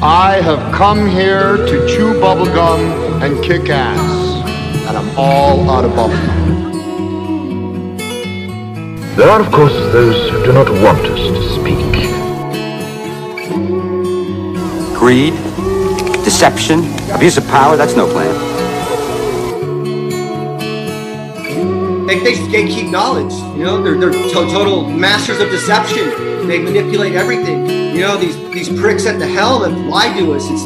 I have come here to chew bubblegum and kick ass, and I'm all out of bubblegum. There are, of course, those who do not want us to speak. Greed, deception, abuse of power, that's no plan. They, they gatekeep knowledge. You know, they're, they're to- total masters of deception. They manipulate everything. You know, these, these pricks at the helm have lied to us. It's,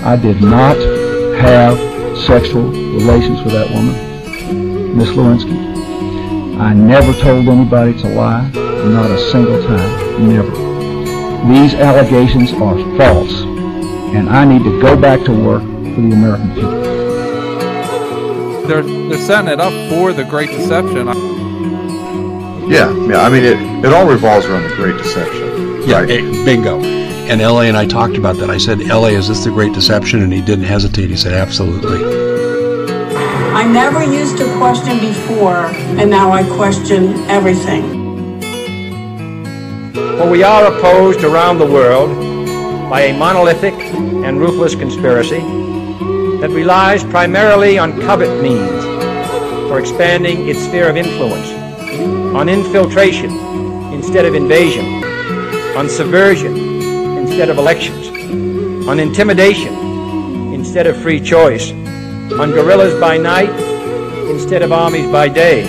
I did not have sexual relations with that woman, Miss Lewinsky. I never told anybody to lie, not a single time, never. These allegations are false, and I need to go back to work for the American people. They're they're setting it up for the Great Deception. Yeah, yeah. I mean, it, it all revolves around the Great Deception. Yeah, right? eh, bingo. And LA and I talked about that. I said, LA, is this the Great Deception? And he didn't hesitate. He said, absolutely. I never used to question before, and now I question everything. For we are opposed around the world by a monolithic and ruthless conspiracy that relies primarily on covert means for expanding its sphere of influence, on infiltration instead of invasion, on subversion instead of elections, on intimidation instead of free choice, on guerrillas by night instead of armies by day.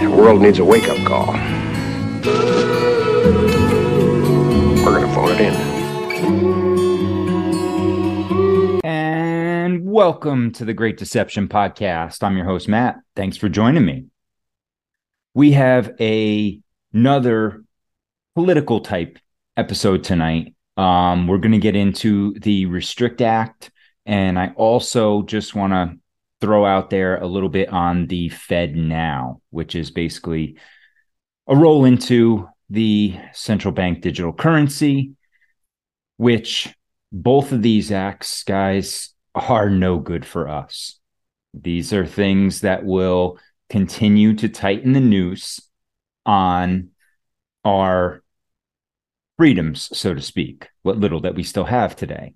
The world needs a wake-up call. We're gonna phone it in. And welcome to the Great Deception Podcast. I'm your host, Matt. Thanks for joining me. We have a, another political type episode tonight. Um, we're going to get into the Restrict Act. And I also just want to throw out there a little bit on the FedNow, which is basically a roll into the central bank digital currency, which both of these acts, guys, are no good for us. These are things that will continue to tighten the noose on our freedoms, so to speak, what little that we still have today.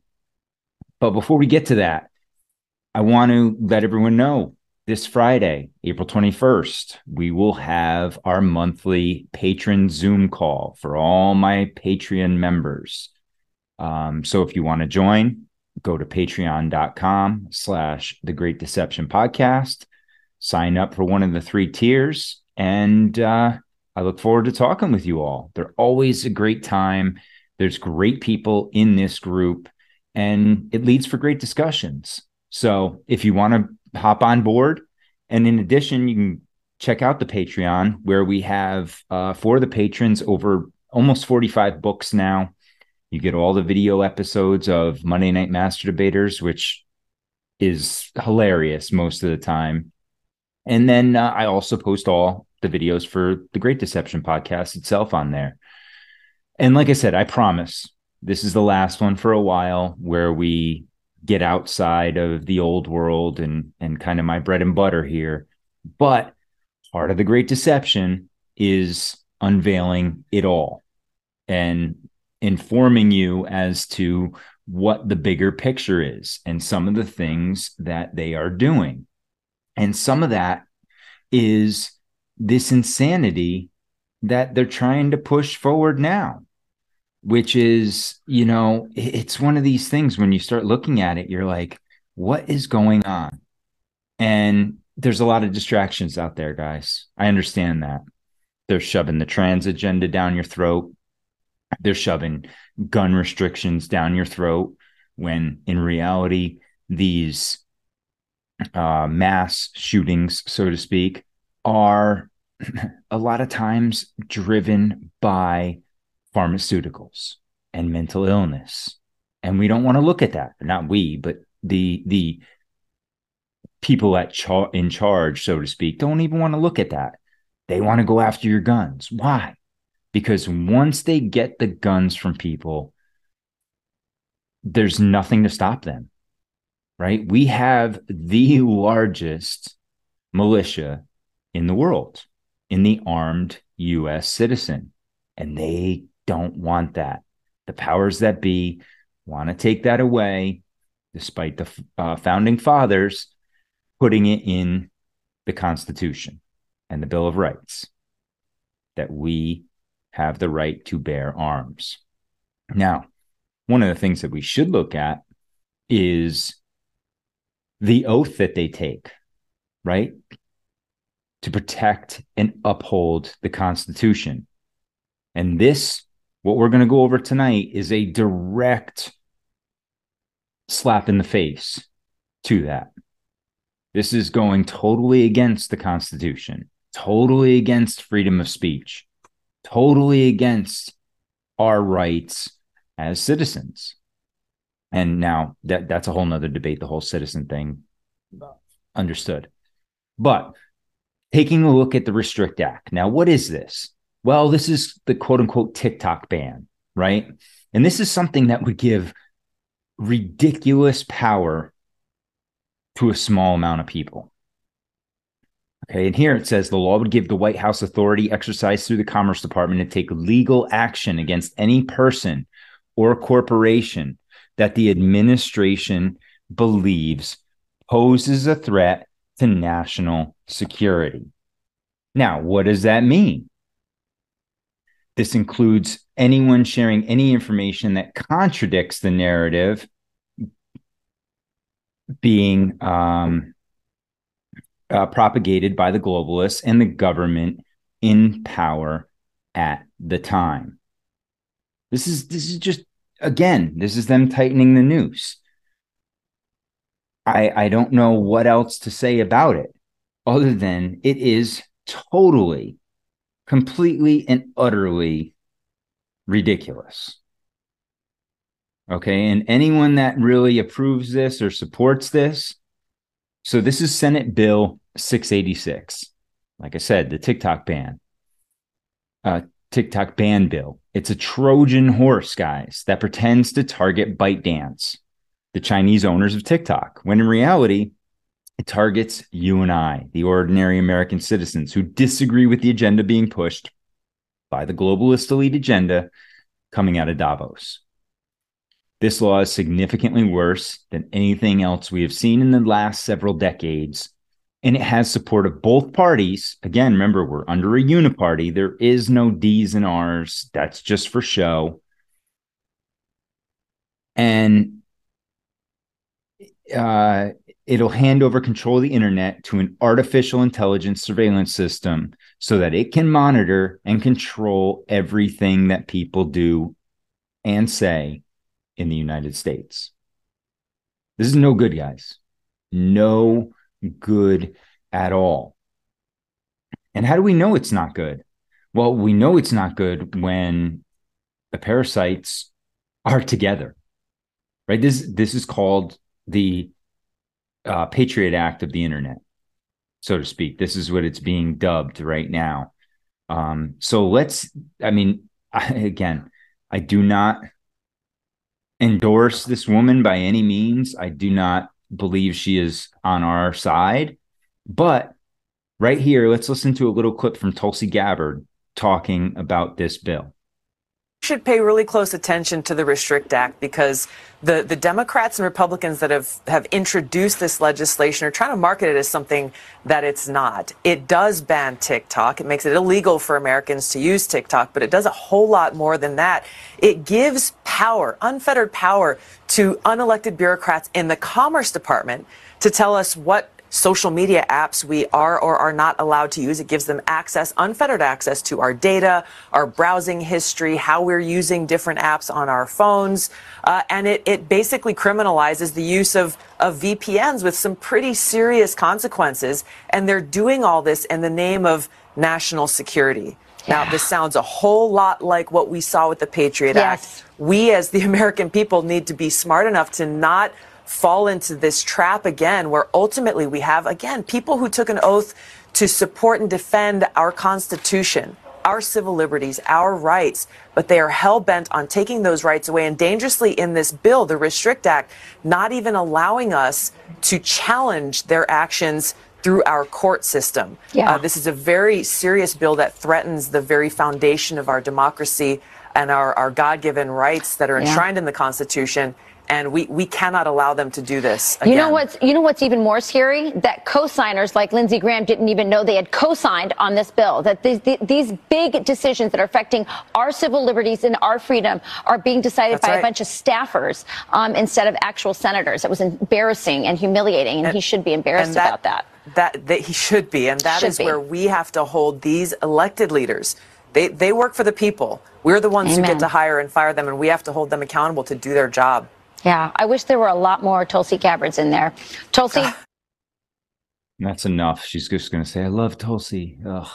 But before we get to that, I want to let everyone know this Friday, April 21st, we will have our monthly patron Zoom call for all my Patreon members. Um, so if you want to join, go to patreon.com slash the great deception podcast, sign up for one of the three tiers, and uh, I look forward to talking with you all. They're always a great time. There's great people in this group, and it leads for great discussions. So if you want to hop on board, and in addition, you can check out the Patreon where we have uh, for the patrons over almost 45 books now. You get all the video episodes of Monday Night Master Debaters, which is hilarious most of the time. And then uh, I also post all the videos for the Great Deception podcast itself on there. And like I said, I promise this is the last one for a while where we get outside of the old world and and kind of my bread and butter here. But part of the Great Deception is unveiling it all and informing you as to what the bigger picture is and some of the things that they are doing. And some of that is this insanity that they're trying to push forward now, which is, you know, it's one of these things when you start looking at it, you're like, what is going on? And there's a lot of distractions out there, guys. I understand that. They're shoving the trans agenda down your throat. They're shoving gun restrictions down your throat when in reality, these uh, mass shootings, so to speak, are a lot of times driven by pharmaceuticals and mental illness. And we don't want to look at that. Not we, but the the people at char- in charge, so to speak, don't even want to look at that. They want to go after your guns. Why? Because once they get the guns from people, there's nothing to stop them. Right? We have the largest militia in the world in the armed US citizen, and they don't want that. The powers that be want to take that away, despite the uh, founding fathers putting it in the Constitution and the Bill of Rights that we have the right to bear arms. Now, one of the things that we should look at is the oath that they take, right? To protect and uphold the Constitution. And this, what we're going to go over tonight, is a direct slap in the face to that. This is going totally against the Constitution, totally against freedom of speech, totally against our rights as citizens. And now that that's a whole nother debate, the whole citizen thing. Understood. But taking a look at the Restrict Act. Now, what is this? Well, this is the quote unquote TikTok ban, right? And this is something that would give ridiculous power to a small amount of people. Okay, and here it says the law would give the White House authority exercised through the Commerce Department to take legal action against any person or corporation that the administration believes poses a threat to national security. Now, what does that mean? This includes anyone sharing any information that contradicts the narrative being um, uh, propagated by the globalists and the government in power at the time. This is this is just again, this is them tightening the noose. I I don't know what else to say about it other than it is totally, completely, and utterly ridiculous. Okay. And anyone that really approves this or supports this, so this is Senate Bill 686. Like I said, the TikTok ban, uh, TikTok ban bill. It's a Trojan horse, guys, that pretends to target ByteDance, the Chinese owners of TikTok, when in reality, it targets you and I, the ordinary American citizens who disagree with the agenda being pushed by the globalist elite agenda coming out of Davos. This law is significantly worse than anything else we have seen in the last several decades, and it has support of both parties. Again, remember, we're under a uniparty. There is no D's and R's. That's just for show. And uh, it'll hand over control of the internet to an artificial intelligence surveillance system so that it can monitor and control everything that people do and say in the United States. This is no good, guys. No good at all. And how do we know it's not good? Well, we know it's not good when the parasites are together, right? This this is called the uh, Patriot Act of the internet, so to speak. This is what it's being dubbed right now. Um, so let's, I mean, I, again, I do not endorse this woman by any means. I do not believe she is on our side. But right here, let's listen to a little clip from Tulsi Gabbard talking about this bill should pay really close attention to the Restrict Act because the, the Democrats and Republicans that have, have introduced this legislation are trying to market it as something that it's not. It does ban TikTok. It makes it illegal for Americans to use TikTok, but it does a whole lot more than that. It gives power, unfettered power, to unelected bureaucrats in the Commerce Department to tell us what social media apps we are or are not allowed to use. It gives them access, unfettered access to our data, our browsing history, how we're using different apps on our phones. Uh, and it, it basically criminalizes the use of, of VPNs with some pretty serious consequences. And they're doing all this in the name of national security. Yeah. Now, this sounds a whole lot like what we saw with the Patriot yes. Act. We, as the American people, need to be smart enough to not fall into this trap again, where ultimately we have, again, people who took an oath to support and defend our Constitution, our civil liberties, our rights, but they are hell bent on taking those rights away and dangerously in this bill, the Restrict Act, not even allowing us to challenge their actions through our court system. Yeah. Uh, this is a very serious bill that threatens the very foundation of our democracy and our, our God given rights that are Yeah. enshrined in the Constitution. And we, we cannot allow them to do this. Again. You know what's you know what's even more scary? That co-signers like Lindsey Graham didn't even know they had co-signed on this bill. That these these big decisions that are affecting our civil liberties and our freedom are being decided That's by right. a bunch of staffers um, instead of actual senators. It was embarrassing and humiliating, and, he should be embarrassed that- about that. That, that he should be, and that Should is be. where we have to hold these elected leaders. They they work for the people. We're the ones who get to hire and fire them, and we have to hold them accountable to do their job. Yeah, I wish there were a lot more Tulsi Gabbards in there. Tulsi, That's enough. She's just going to say, I love Tulsi. Ugh.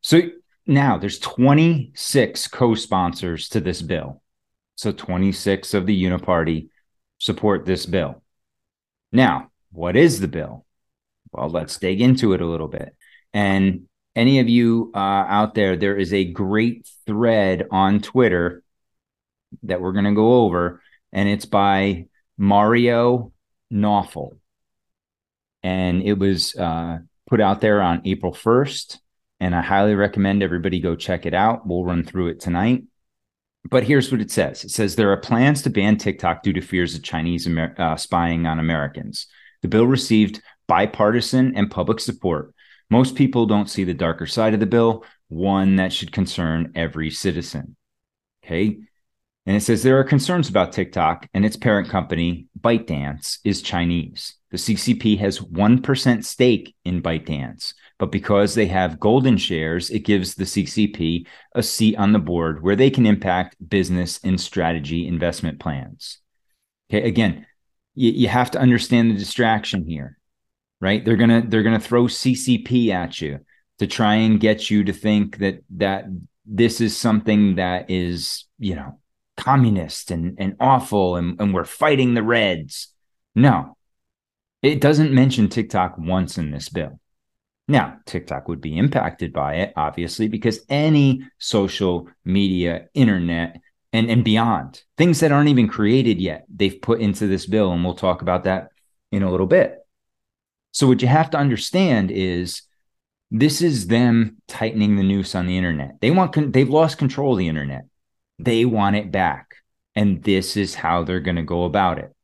So now there's 26 co sponsors to this bill. So 26 of the Uniparty support this bill. Now, what is the bill? Well, let's dig into it a little bit. And any of you uh, out there, there is a great thread on Twitter that we're going to go over, and it's by Mario Nawfal and it was uh, put out there on April 1st. And I highly recommend everybody go check it out. We'll run through it tonight. But here's what it says it says there are plans to ban TikTok due to fears of Chinese Amer- uh, spying on Americans. The bill received bipartisan and public support. Most people don't see the darker side of the bill, one that should concern every citizen. Okay. And it says there are concerns about TikTok and its parent company, ByteDance, is Chinese. The CCP has 1% stake in ByteDance, but because they have golden shares, it gives the CCP a seat on the board where they can impact business and strategy investment plans. Okay, again, you, you have to understand the distraction here, right? They're gonna they're gonna throw CCP at you to try and get you to think that that this is something that is, you know, communist and, and awful and, and we're fighting the Reds. No, it doesn't mention TikTok once in this bill. Now, TikTok would be impacted by it, obviously, because any social media, internet, and, and beyond, things that aren't even created yet, they've put into this bill. And we'll talk about that in a little bit. So, what you have to understand is this is them tightening the noose on the internet. They want, con- they've lost control of the internet. They want it back. And this is how they're going to go about it.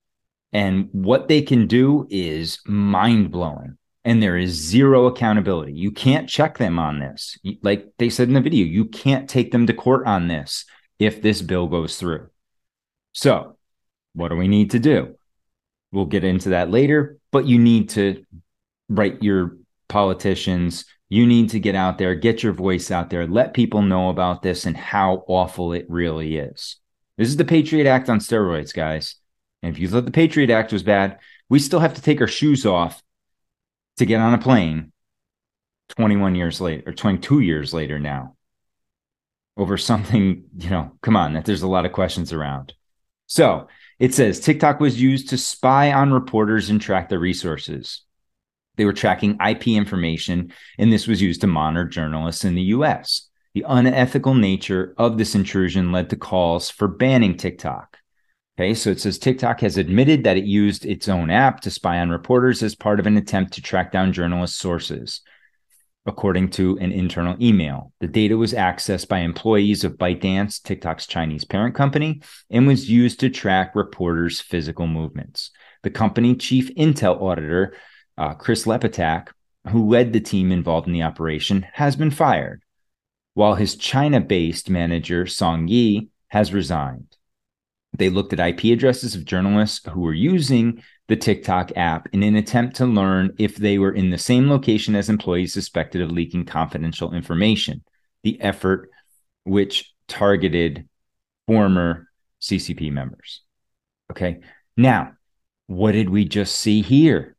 And what they can do is mind blowing. And there is zero accountability. You can't check them on this. Like they said in the video, you can't take them to court on this if this bill goes through. So, what do we need to do? We'll get into that later, but you need to write your politicians. You need to get out there, get your voice out there, let people know about this and how awful it really is. This is the Patriot Act on steroids, guys. And if you thought the Patriot Act was bad, we still have to take our shoes off to get on a plane 21 years later or 22 years later now over something, you know, come on, that there's a lot of questions around. So it says TikTok was used to spy on reporters and track their resources. They were tracking IP information, and this was used to monitor journalists in the US. The unethical nature of this intrusion led to calls for banning TikTok. Okay, so it says TikTok has admitted that it used its own app to spy on reporters as part of an attempt to track down journalist sources. According to an internal email, the data was accessed by employees of ByteDance, TikTok's Chinese parent company, and was used to track reporters' physical movements. The company chief intel auditor, uh, Chris Lepitak, who led the team involved in the operation, has been fired, while his China based manager, Song Yi, has resigned. They looked at IP addresses of journalists who were using the TikTok app in an attempt to learn if they were in the same location as employees suspected of leaking confidential information. The effort, which targeted former CCP members. Okay. Now, what did we just see here?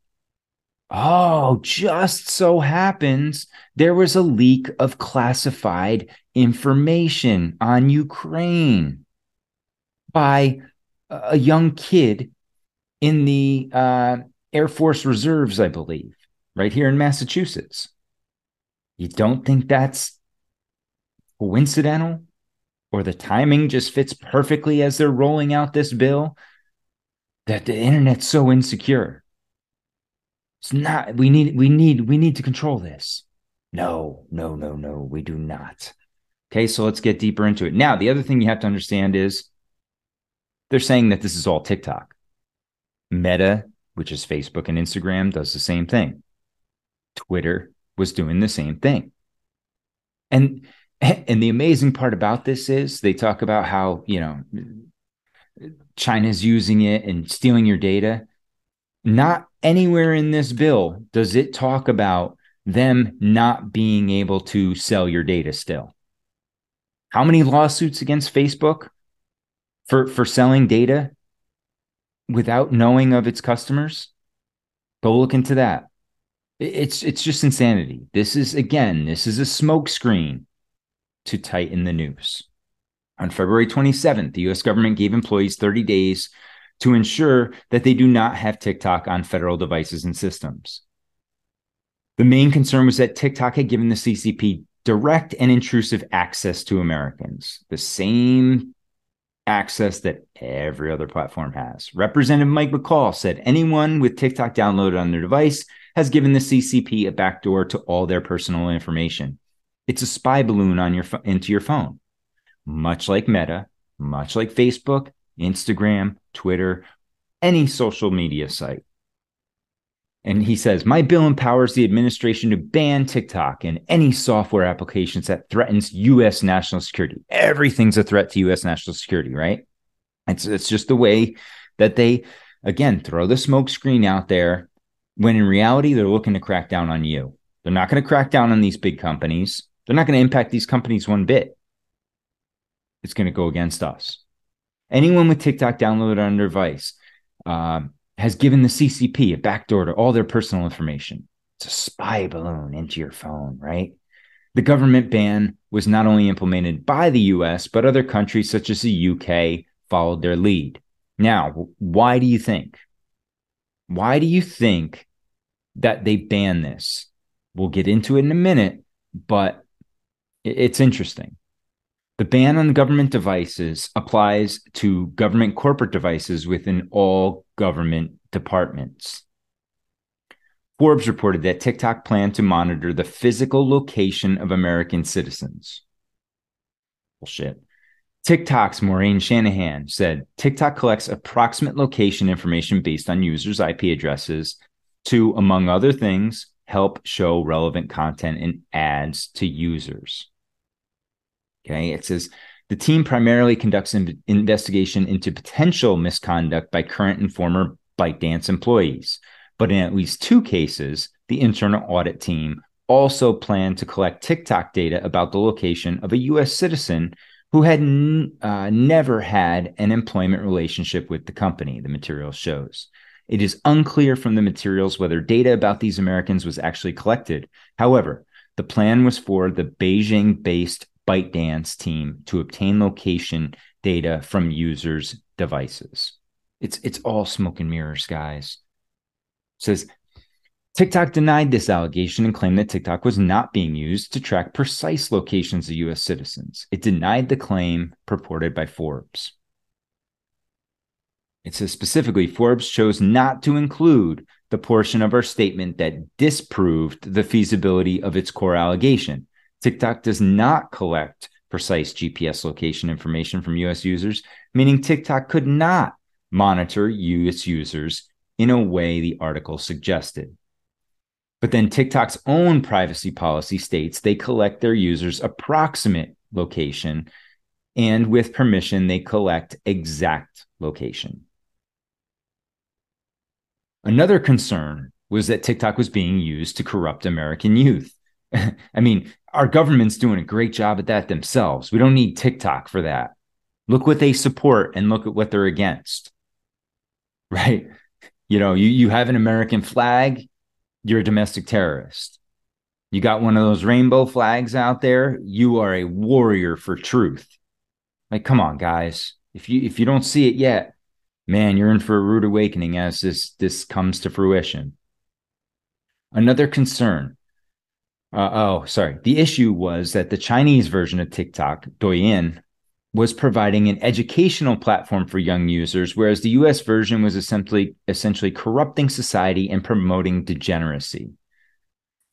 Oh, just so happens there was a leak of classified information on Ukraine by a young kid in the uh, Air Force Reserves, I believe, right here in Massachusetts. You don't think that's coincidental? Or the timing just fits perfectly as they're rolling out this bill? That the internet's so insecure. It's not, we need, we need, we need to control this. No, no, no, no, we do not. Okay, so let's get deeper into it. Now, the other thing you have to understand is they're saying that this is all TikTok. Meta, which is Facebook and Instagram, does the same thing. Twitter was doing the same thing. And and the amazing part about this is they talk about how, you know, China's using it and stealing your data. Not anywhere in this bill does it talk about them not being able to sell your data still. How many lawsuits against Facebook for, for selling data without knowing of its customers? Go look into that. It's it's just insanity. This is again, this is a smokescreen to tighten the noose. On February 27th, the US government gave employees 30 days to ensure that they do not have TikTok on federal devices and systems. The main concern was that TikTok had given the CCP direct and intrusive access to Americans, the same access that every other platform has. Representative Mike McCaul said anyone with TikTok downloaded on their device has given the CCP a backdoor to all their personal information. It's a spy balloon on your into your phone. Much like Meta, much like Facebook, Instagram, Twitter, any social media site. And he says, My bill empowers the administration to ban TikTok and any software applications that threatens US national security. Everything's a threat to US national security, right? It's, it's just the way that they, again, throw the smoke screen out there when in reality, they're looking to crack down on you. They're not going to crack down on these big companies. They're not going to impact these companies one bit. It's going to go against us. Anyone with TikTok downloaded on their device uh, has given the CCP a backdoor to all their personal information. It's a spy balloon into your phone, right? The government ban was not only implemented by the US, but other countries such as the UK followed their lead. Now, why do you think? Why do you think that they ban this? We'll get into it in a minute, but it's interesting. The ban on government devices applies to government corporate devices within all government departments. Forbes reported that TikTok planned to monitor the physical location of American citizens. Bullshit. TikTok's Maureen Shanahan said TikTok collects approximate location information based on users' IP addresses to, among other things, help show relevant content and ads to users. Okay, it says the team primarily conducts an investigation into potential misconduct by current and former ByteDance employees. But in at least two cases, the internal audit team also planned to collect TikTok data about the location of a U.S. citizen who had n- uh, never had an employment relationship with the company, the material shows. It is unclear from the materials whether data about these Americans was actually collected. However, the plan was for the Beijing based ByteDance team to obtain location data from users' devices. It's, it's all smoke and mirrors, guys. It says TikTok denied this allegation and claimed that TikTok was not being used to track precise locations of U.S. citizens. It denied the claim purported by Forbes. It says specifically Forbes chose not to include the portion of our statement that disproved the feasibility of its core allegation. TikTok does not collect precise GPS location information from US users, meaning TikTok could not monitor US users in a way the article suggested. But then TikTok's own privacy policy states they collect their users' approximate location, and with permission, they collect exact location. Another concern was that TikTok was being used to corrupt American youth. I mean, our government's doing a great job at that themselves. We don't need TikTok for that. Look what they support and look at what they're against. Right? You know, you, you have an American flag, you're a domestic terrorist. You got one of those rainbow flags out there, you are a warrior for truth. Like, come on, guys. If you if you don't see it yet, man, you're in for a rude awakening as this this comes to fruition. Another concern. Uh, oh, sorry. The issue was that the Chinese version of TikTok, Douyin, was providing an educational platform for young users, whereas the US version was essentially, essentially corrupting society and promoting degeneracy.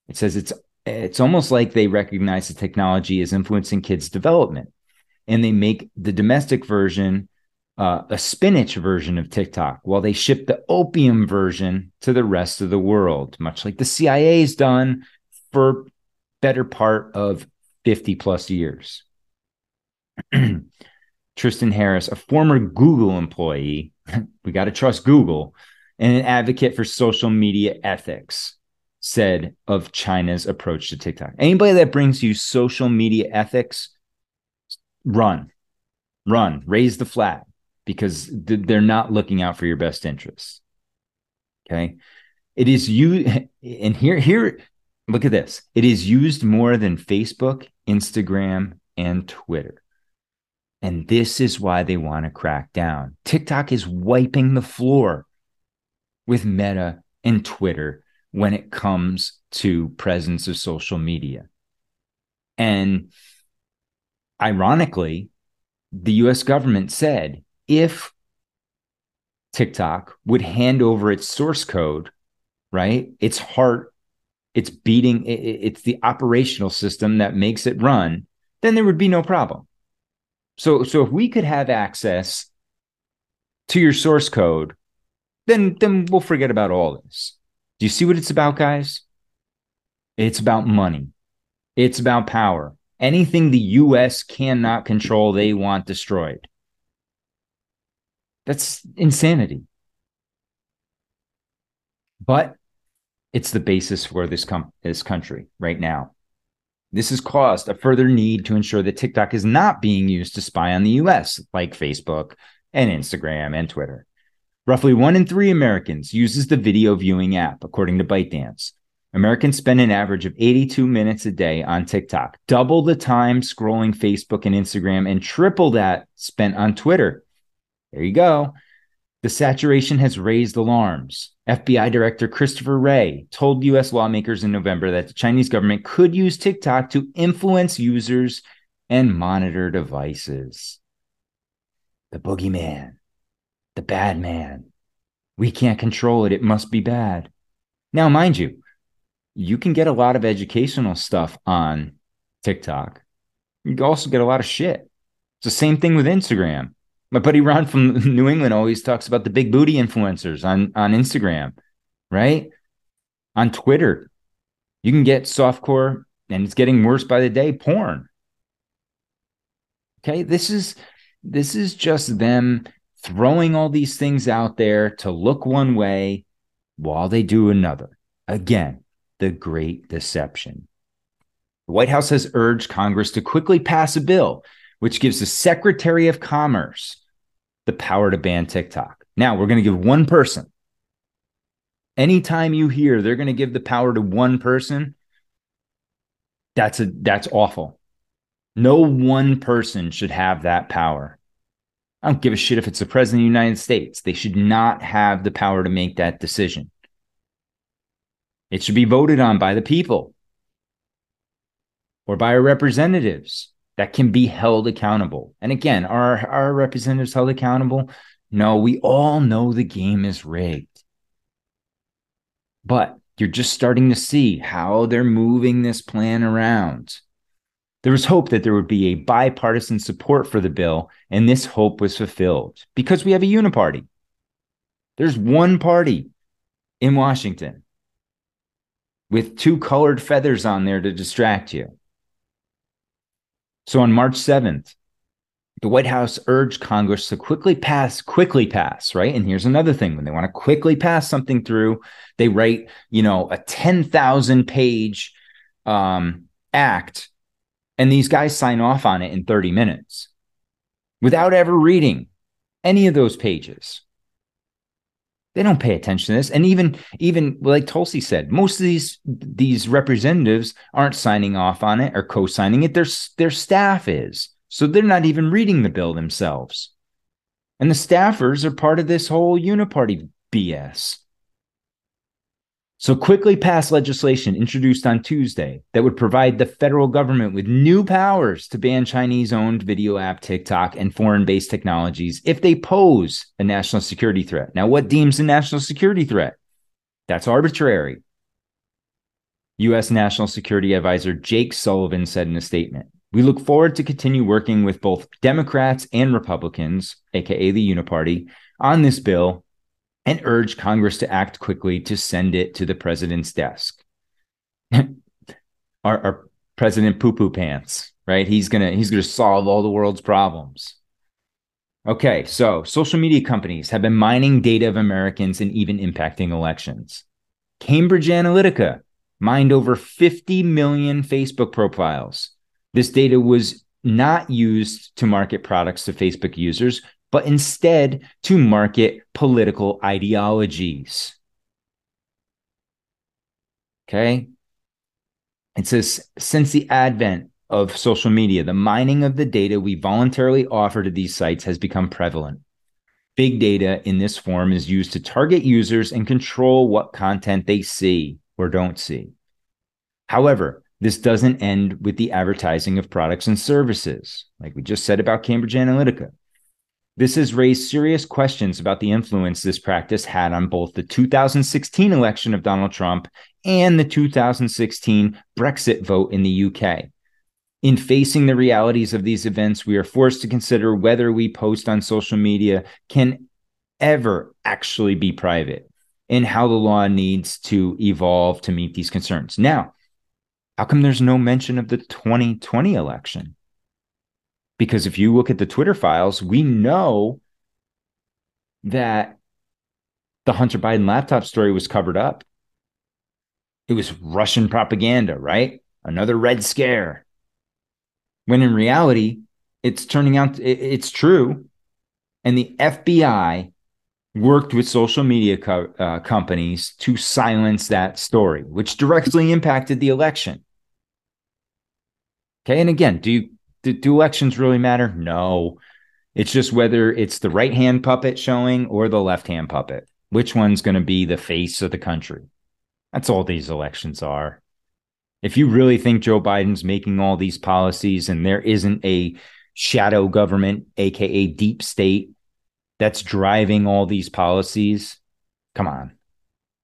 It says it's it's almost like they recognize the technology is influencing kids' development, and they make the domestic version uh, a spinach version of TikTok while they ship the opium version to the rest of the world, much like the CIA's done for better part of 50 plus years. Tristan Harris, a former Google employee, we got to trust Google, and an advocate for social media ethics, said of China's approach to TikTok. Anybody that brings you social media ethics, run, run, raise the flag because th- they're not looking out for your best interests. Okay. It is you, and here, here, look at this. It is used more than Facebook, Instagram, and Twitter. And this is why they want to crack down. TikTok is wiping the floor with Meta and Twitter when it comes to presence of social media. And ironically, the US government said if TikTok would hand over its source code, right? Its heart, it's beating, it's the operational system that makes it run, then there would be no problem. So, so if we could have access to your source code, then then we'll forget about all this. Do you see what it's about, guys? It's about money. It's about power. Anything the US cannot control, they want destroyed. That's insanity. But it's the basis for this com- this country right now. This has caused a further need to ensure that TikTok is not being used to spy on the US, like Facebook and Instagram and Twitter. Roughly one in three Americans uses the video viewing app, according to ByteDance. Americans spend an average of 82 minutes a day on TikTok, double the time scrolling Facebook and Instagram, and triple that spent on Twitter. There you go. The saturation has raised alarms. FBI Director Christopher Wray told US lawmakers in November that the Chinese government could use TikTok to influence users and monitor devices. The boogeyman, the bad man. We can't control it. It must be bad. Now, mind you, you can get a lot of educational stuff on TikTok. You also get a lot of shit. It's the same thing with Instagram. My buddy Ron from New England always talks about the big booty influencers on, on Instagram, right? On Twitter, you can get softcore, and it's getting worse by the day, porn. Okay, this is this is just them throwing all these things out there to look one way while they do another. Again, the great deception. The White House has urged Congress to quickly pass a bill which gives the Secretary of Commerce the power to ban TikTok. Now we're going to give one person. Anytime you hear they're going to give the power to one person, that's a that's awful. No one person should have that power. I don't give a shit if it's the president of the United States. They should not have the power to make that decision. It should be voted on by the people or by our representatives that can be held accountable. And again, are our representatives held accountable? No, we all know the game is rigged. But you're just starting to see how they're moving this plan around. There was hope that there would be a bipartisan support for the bill, and this hope was fulfilled because we have a uniparty. There's one party in Washington with two colored feathers on there to distract you. So on March 7th, the White House urged Congress to quickly pass, quickly pass, right? And here's another thing when they want to quickly pass something through, they write, you know, a 10,000 page um, act, and these guys sign off on it in 30 minutes without ever reading any of those pages. They don't pay attention to this. And even even like Tulsi said, most of these these representatives aren't signing off on it or co-signing it. Their their staff is. So they're not even reading the bill themselves. And the staffers are part of this whole uniparty BS. So quickly passed legislation introduced on Tuesday that would provide the federal government with new powers to ban Chinese owned video app TikTok and foreign based technologies if they pose a national security threat. Now, what deems a national security threat? That's arbitrary. U.S. National Security Advisor Jake Sullivan said in a statement. We look forward to continue working with both Democrats and Republicans, aka the Uniparty, on this bill and urge Congress to act quickly to send it to the president's desk. our, our president poo poo pants, right? He's gonna he's gonna solve all the world's problems. Okay, so social media companies have been mining data of Americans and even impacting elections. Cambridge Analytica mined over 50 million Facebook profiles. This data was not used to market products to Facebook users, but instead to market political ideologies. Okay. It says since the advent of social media, the mining of the data we voluntarily offer to these sites has become prevalent. Big data in this form is used to target users and control what content they see or don't see. However, this doesn't end with the advertising of products and services, like we just said about Cambridge Analytica. This has raised serious questions about the influence this practice had on both the 2016 election of Donald Trump and the 2016 Brexit vote in the UK. In facing the realities of these events, we are forced to consider whether we post on social media can ever actually be private and how the law needs to evolve to meet these concerns. Now, how come there's no mention of the 2020 election? Because if you look at the Twitter files, we know that the Hunter Biden laptop story was covered up. It was Russian propaganda, right? Another Red Scare when in reality, it's turning out it's true. And the FBI worked with social media co- uh, companies to silence that story, which directly impacted the election. Okay. And again, do, you, do, do elections really matter? No. It's just whether it's the right hand puppet showing or the left hand puppet. Which one's going to be the face of the country? That's all these elections are if you really think Joe Biden's making all these policies and there isn't a shadow government, aka deep state, that's driving all these policies, come on.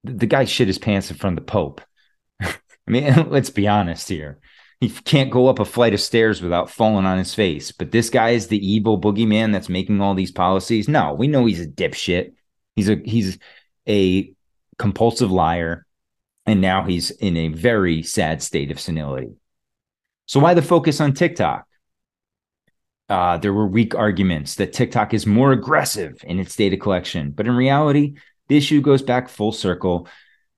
The guy shit his pants in front of the Pope. I mean, let's be honest here. He can't go up a flight of stairs without falling on his face. But this guy is the evil boogeyman that's making all these policies. No, we know he's a dipshit. He's a he's a compulsive liar and now he's in a very sad state of senility. So, why the focus on TikTok? Uh, there were weak arguments that TikTok is more aggressive in its data collection. But in reality, the issue goes back full circle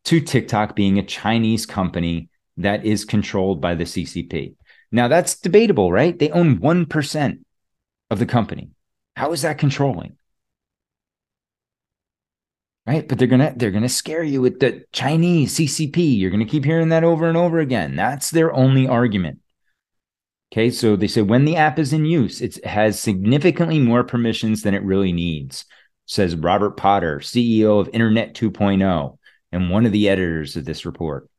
to TikTok being a Chinese company that is controlled by the CCP. Now, that's debatable, right? They own 1% of the company. How is that controlling? right? But they're gonna they're gonna scare you with the Chinese CCP. You're gonna keep hearing that over and over again. That's their only argument. Okay, so they say when the app is in use, it has significantly more permissions than it really needs, says Robert Potter, CEO of Internet 2.0, and one of the editors of this report.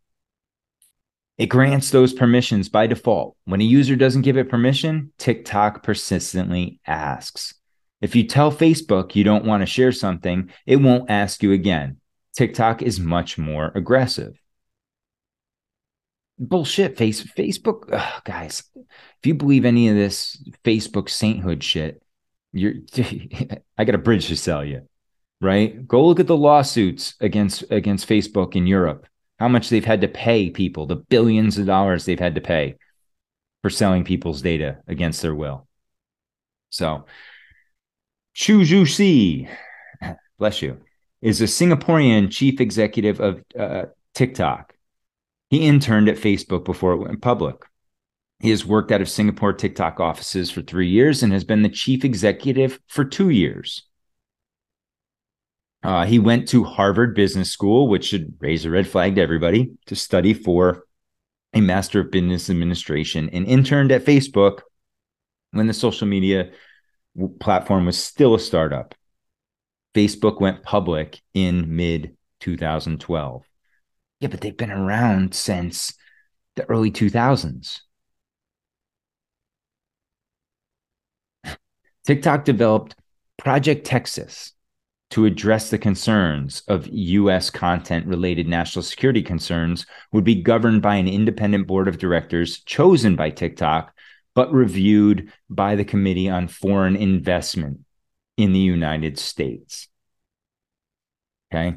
It grants those permissions by default. When a user doesn't give it permission, TikTok persistently asks. If you tell Facebook you don't want to share something, it won't ask you again. TikTok is much more aggressive. Bullshit. Face Facebook, ugh, guys. If you believe any of this Facebook sainthood shit, you're. I got a bridge to sell you, right? Go look at the lawsuits against against Facebook in Europe. How much they've had to pay people, the billions of dollars they've had to pay for selling people's data against their will. So Chu Zhu Si, bless you, is a Singaporean chief executive of uh, TikTok. He interned at Facebook before it went public. He has worked out of Singapore TikTok offices for three years and has been the chief executive for two years. Uh, he went to Harvard Business School, which should raise a red flag to everybody, to study for a Master of Business Administration and interned at Facebook when the social media platform was still a startup. Facebook went public in mid 2012. Yeah, but they've been around since the early 2000s. TikTok developed Project Texas, to address the concerns of U.S. content related national security concerns would be governed by an independent board of directors chosen by TikTok, but reviewed by the Committee on Foreign Investment in the United States. Okay.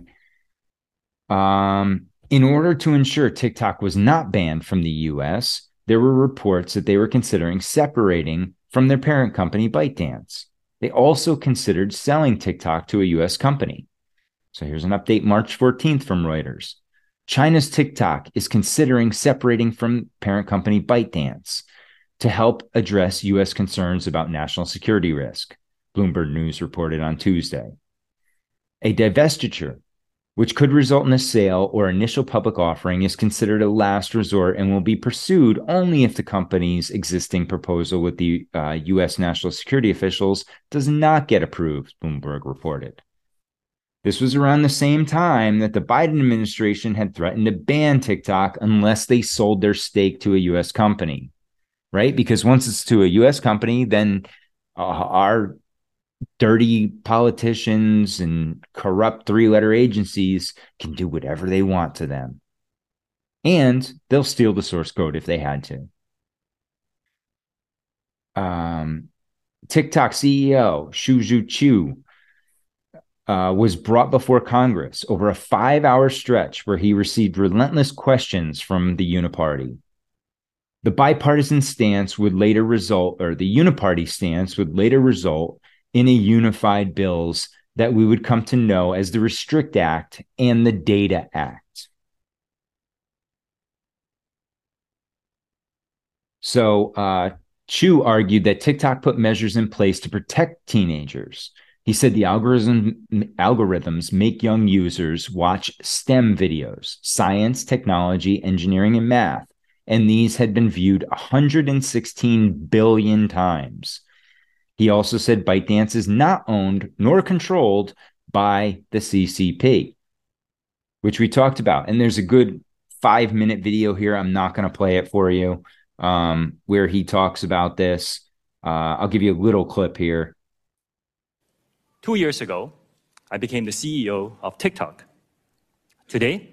Um, in order to ensure TikTok was not banned from the US, there were reports that they were considering separating from their parent company, ByteDance. They also considered selling TikTok to a US company. So here's an update March 14th from Reuters. China's TikTok is considering separating from parent company ByteDance to help address US concerns about national security risk, Bloomberg News reported on Tuesday. A divestiture which could result in a sale or initial public offering, is considered a last resort and will be pursued only if the company's existing proposal with the uh, U.S. national security officials does not get approved, Bloomberg reported. This was around the same time that the Biden administration had threatened to ban TikTok unless they sold their stake to a U.S. company, right? Because once it's to a U.S. company, then uh, our dirty politicians and corrupt three letter agencies can do whatever they want to them. And they'll steal the source code if they had to. Um, TikTok CEO Shou Chew uh, was brought before Congress over a five hour stretch where he received relentless questions from the Uniparty. The bipartisan stance would later result, or the uniparty stance would later result in a unified bills that we would come to know as the Restrict Act and the Data Act. So, uh, Chew argued that TikTok put measures in place to protect teenagers. He said the algorithm, algorithms make young users watch STEM videos, science, technology, engineering, and math. And these had been viewed 116 billion times. He also said ByteDance is not owned nor controlled by the CCP, which we talked about. And there's a good five minute video here. I'm not going to play it for you, um, where he talks about this. Uh, I'll give you a little clip here. Two years ago, I became the CEO of TikTok. Today,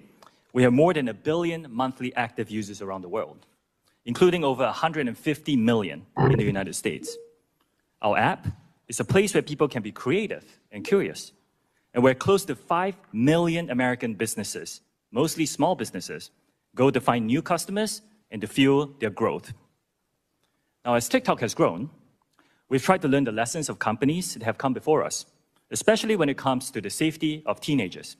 we have more than a billion monthly active users around the world, including over 150 million in the United States. Our app is a place where people can be creative and curious, and where close to 5 million American businesses, mostly small businesses, go to find new customers and to fuel their growth. Now, as TikTok has grown, we've tried to learn the lessons of companies that have come before us, especially when it comes to the safety of teenagers.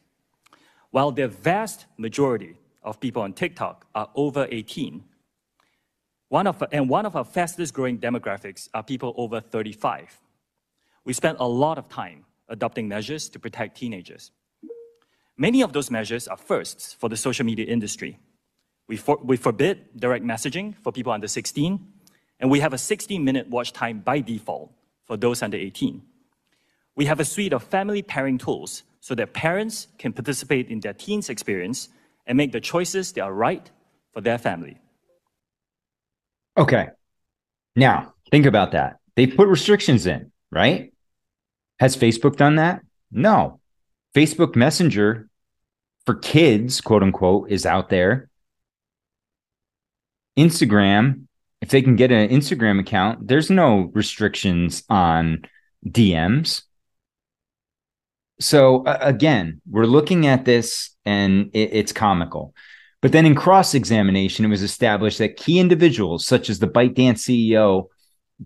While the vast majority of people on TikTok are over 18, one of, and one of our fastest growing demographics are people over 35. We spent a lot of time adopting measures to protect teenagers. Many of those measures are firsts for the social media industry. We, for, we forbid direct messaging for people under 16, and we have a 16 minute watch time by default for those under 18. We have a suite of family pairing tools so that parents can participate in their teen's experience and make the choices that are right for their family. Okay. Now, think about that. They put restrictions in, right? Has Facebook done that? No. Facebook Messenger for kids, quote unquote, is out there. Instagram, if they can get an Instagram account, there's no restrictions on DMs. So, uh, again, we're looking at this and it, it's comical. But then in cross examination, it was established that key individuals, such as the ByteDance CEO,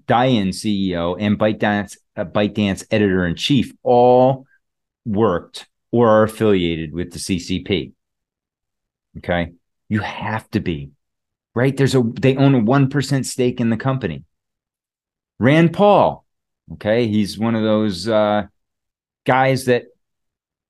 Douyin CEO, and ByteDance, uh, ByteDance editor in chief, all worked or are affiliated with the CCP. Okay. You have to be, right? There's a, they own a 1% stake in the company. Rand Paul, okay. He's one of those uh, guys that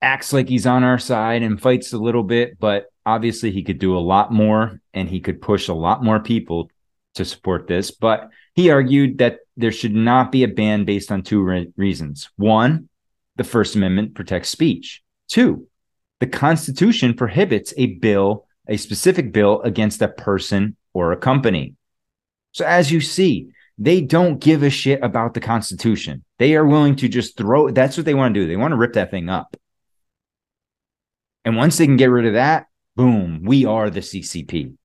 acts like he's on our side and fights a little bit, but obviously he could do a lot more and he could push a lot more people to support this. But he argued that there should not be a ban based on two re- reasons. One, the First Amendment protects speech. Two, the Constitution prohibits a bill, a specific bill against a person or a company. So as you see, they don't give a shit about the Constitution. They are willing to just throw that's what they want to do. They want to rip that thing up. And once they can get rid of that, boom, we are the CCP.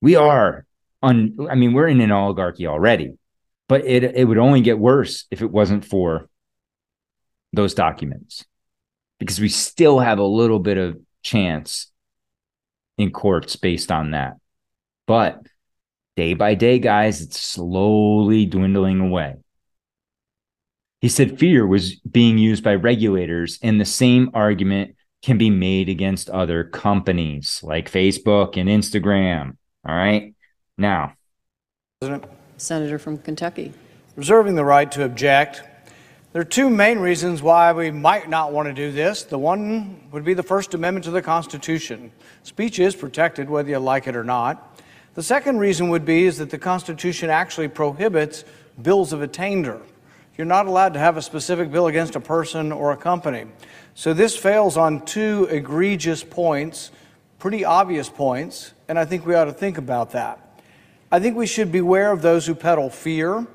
We are on I mean, we're in an oligarchy already, but it it would only get worse if it wasn't for those documents. Because we still have a little bit of chance in courts based on that. But day by day, guys, it's slowly dwindling away. He said fear was being used by regulators, and the same argument can be made against other companies like Facebook and Instagram. All right. Now, President, Senator from Kentucky. reserving the right to object. There are two main reasons why we might not want to do this. The one would be the First Amendment to the Constitution. Speech is protected whether you like it or not. The second reason would be is that the Constitution actually prohibits bills of attainder. You're not allowed to have a specific bill against a person or a company. So this fails on two egregious points, pretty obvious points, and I think we ought to think about that. I think we should beware of those who peddle fear.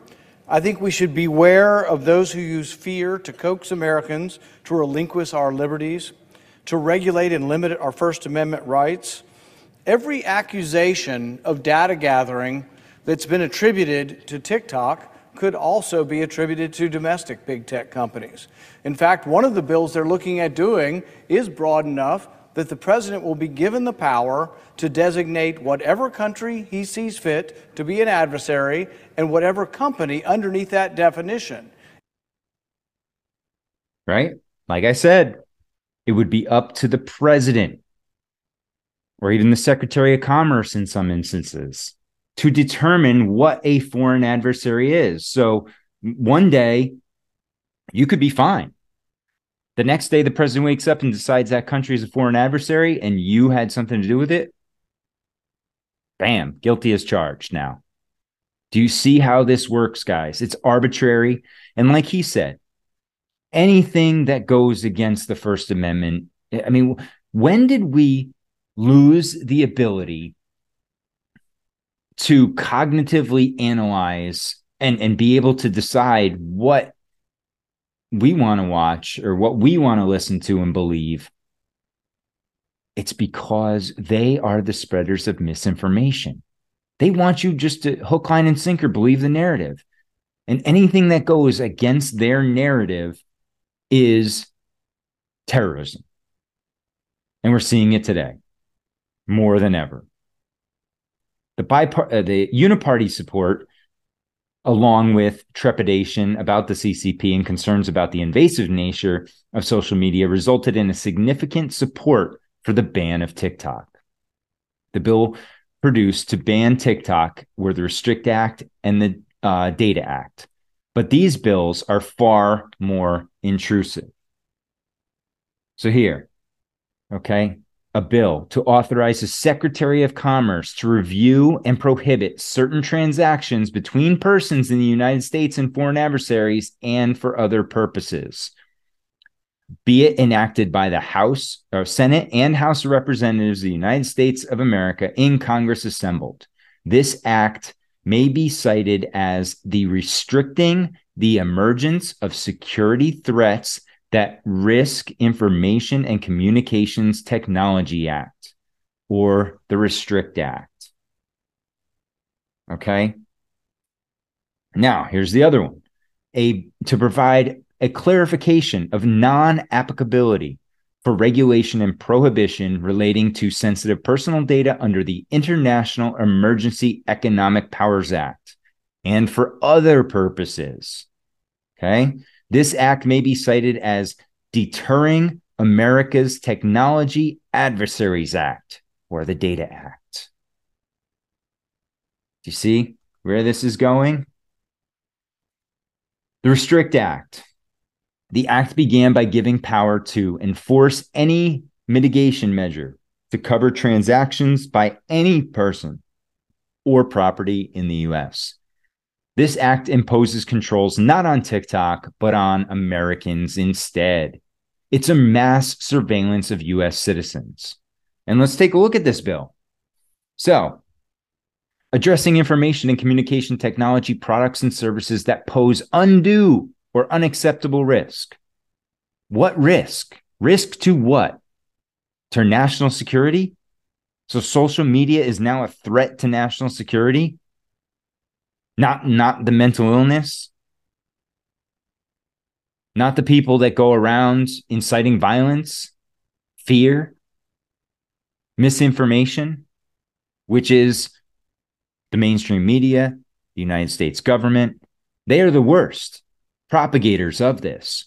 I think we should beware of those who use fear to coax Americans to relinquish our liberties, to regulate and limit our First Amendment rights. Every accusation of data gathering that's been attributed to TikTok could also be attributed to domestic big tech companies. In fact, one of the bills they're looking at doing is broad enough that the president will be given the power to designate whatever country he sees fit to be an adversary and whatever company underneath that definition. right? Like I said, it would be up to the president or even the Secretary of Commerce in some instances to determine what a foreign adversary is. So one day you could be fine. The next day, the president wakes up and decides that country is a foreign adversary and you had something to do with it. Bam, guilty as charged now. Do you see how this works, guys? It's arbitrary. And like he said, anything that goes against the First Amendment, I mean, when did we lose the ability to cognitively analyze and, and be able to decide what we want to watch or what we want to listen to and believe? It's because they are the spreaders of misinformation. They want you just to hook, line, and sinker believe the narrative. And anything that goes against their narrative is terrorism. And we're seeing it today more than ever. The, bipart- uh, the uniparty support, along with trepidation about the CCP and concerns about the invasive nature of social media, resulted in a significant support for the ban of TikTok. The bill produced to ban TikTok were the Restrict Act and the uh, Data Act. But these bills are far more intrusive. So, here, okay, a bill to authorize the Secretary of Commerce to review and prohibit certain transactions between persons in the United States and foreign adversaries and for other purposes. Be it enacted by the House or Senate and House of Representatives of the United States of America in Congress assembled. This act may be cited as the restricting the emergence of security threats that risk information and communications technology act or the restrict act okay now here's the other one a to provide a clarification of non-applicability for regulation and prohibition relating to sensitive personal data under the International Emergency Economic Powers Act and for other purposes. Okay. This act may be cited as Deterring America's Technology Adversaries Act or the Data Act. Do you see where this is going? The Restrict Act. The act began by giving power to enforce any mitigation measure to cover transactions by any person or property in the US. This act imposes controls not on TikTok, but on Americans instead. It's a mass surveillance of US citizens. And let's take a look at this bill. So, addressing information and communication technology products and services that pose undue or unacceptable risk. What risk? Risk to what? To national security? So social media is now a threat to national security? Not not the mental illness? Not the people that go around inciting violence, fear, misinformation, which is the mainstream media, the United States government. They are the worst propagators of this.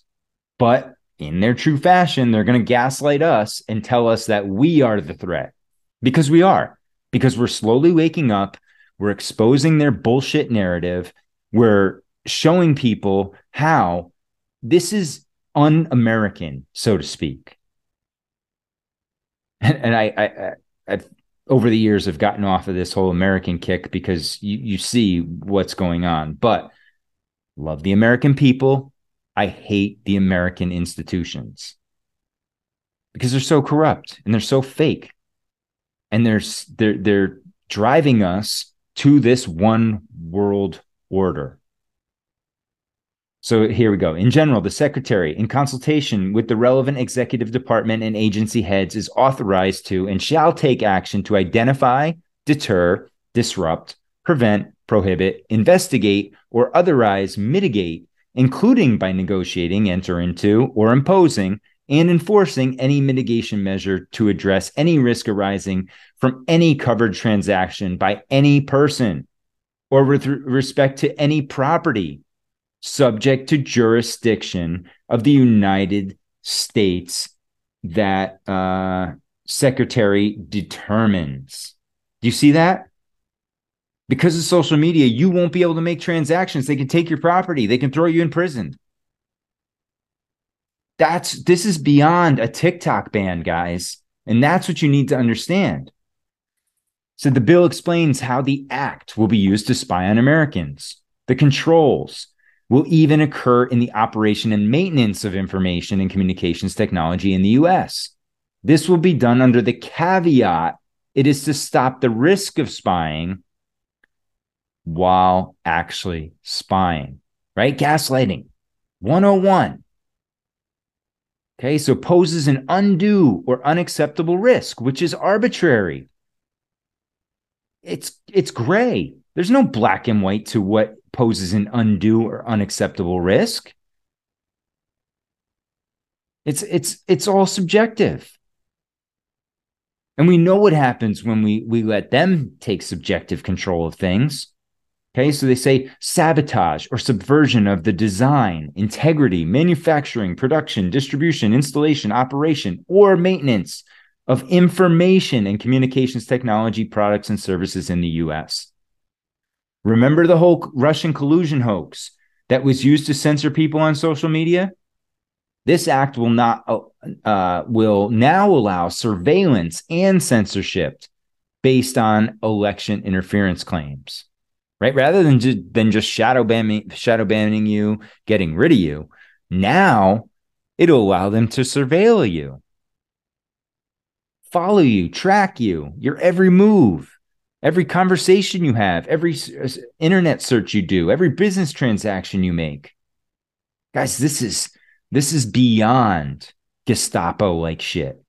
But in their true fashion, they're going to gaslight us and tell us that we are the threat because we are, because we're slowly waking up. We're exposing their bullshit narrative. We're showing people how this is un American, so to speak. And, and I, I, I've over the years have gotten off of this whole American kick because you, you see what's going on. But love the American people. I hate the American institutions because they're so corrupt and they're so fake. And they're, they're, they're driving us to this one world order. So here we go. In general, the secretary, in consultation with the relevant executive department and agency heads, is authorized to and shall take action to identify, deter, disrupt, prevent, prohibit, investigate, or otherwise mitigate, including by negotiating, enter into, or imposing and enforcing any mitigation measure to address any risk arising from any covered transaction by any person or with respect to any property subject to jurisdiction of the United States that uh, secretary determines. Do you see that? Because of social media, you won't be able to make transactions. They can take your property, they can throw you in prison. That's this is beyond a TikTok ban, guys. And that's what you need to understand. So the bill explains how the act will be used to spy on Americans, the controls, will even occur in the operation and maintenance of information and communications technology in the US. This will be done under the caveat it is to stop the risk of spying while actually spying, right? Gaslighting 101. Okay, so poses an undue or unacceptable risk, which is arbitrary. It's it's gray. There's no black and white to what poses an undue or unacceptable risk. It's it's it's all subjective. And we know what happens when we we let them take subjective control of things. Okay, so they say sabotage or subversion of the design, integrity, manufacturing, production, distribution, installation, operation, or maintenance of information and communications technology products and services in the US. Remember the whole Russian collusion hoax that was used to censor people on social media? This act will not uh, will now allow surveillance and censorship based on election interference claims, right? Rather than just than just shadow banning shadow banning you, getting rid of you. Now it'll allow them to surveil you, follow you, track you, your every move every conversation you have, every internet search you do, every business transaction you make. Guys, this is this is beyond Gestapo like shit.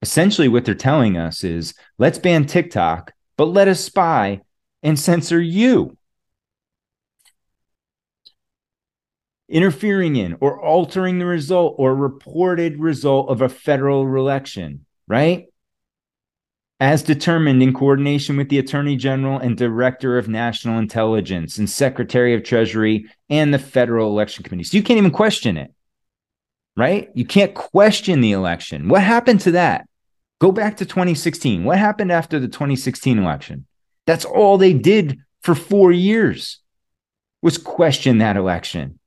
Essentially what they're telling us is let's ban TikTok, but let us spy and censor you. Interfering in or altering the result or reported result of a federal election, right? as determined in coordination with the Attorney General and Director of National Intelligence and Secretary of Treasury and the Federal Election Committee. So you can't even question it, right? You can't question the election. What happened to that? Go back to 2016. What happened after the 2016 election? That's all they did for four years was question that election.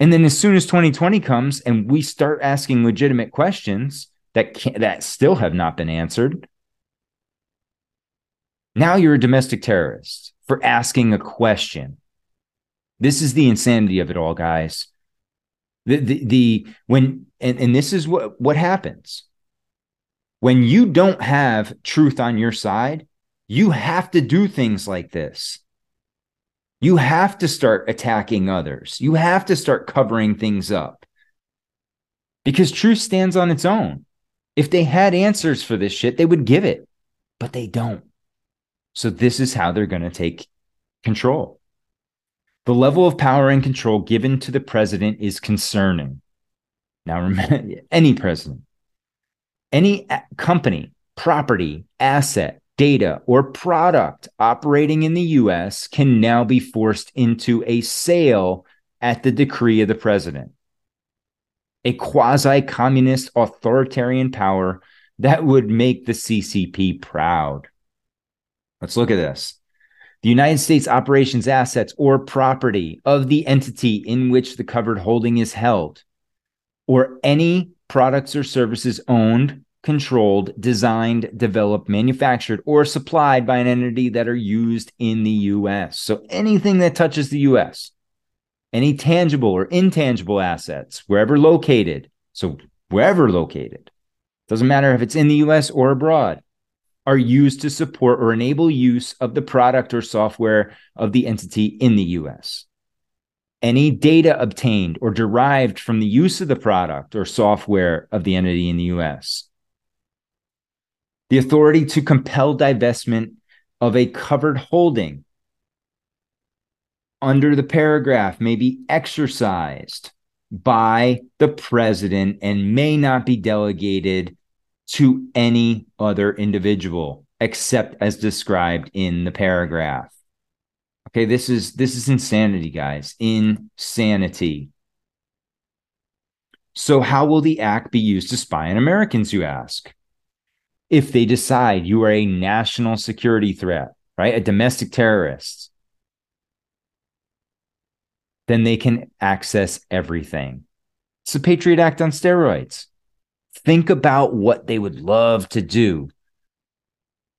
And then as soon as 2020 comes and we start asking legitimate questions that that still have not been answered, now you're a domestic terrorist for asking a question. This is the insanity of it all, guys. The the, the when and, and this is what what happens when you don't have truth on your side You have to do things like this. You have to start attacking others. You have to start covering things up because truth stands on its own. If they had answers for this shit, they would give it, but they don't. So, this is how they're going to take control. The level of power and control given to the president is concerning. Now, remember, any president, any company, property, asset, data, or product operating in the US can now be forced into a sale at the decree of the president a quasi communist authoritarian power that would make the CCP proud. Let's look at this. The United States operations assets or property of the entity in which the covered holding is held, or any products or services owned, controlled, designed, developed, manufactured, or supplied by an entity that are used in the US. So anything that touches the US any tangible or intangible assets, wherever located, so wherever located, doesn't matter if it's in the US or abroad, are used to support or enable use of the product or software of the entity in the US. Any data obtained or derived from the use of the product or software of the entity in the US. The authority to compel divestment of a covered holding under the paragraph may be exercised by the president and may not be delegated to any other individual except as described in the paragraph. Okay, this is this is insanity, guys. Insanity. So how will the act be used to spy on Americans, you ask? If they decide you are a national security threat, right? A domestic terrorist, then they can access everything. It's the Patriot Act on steroids. Think about what they would love to do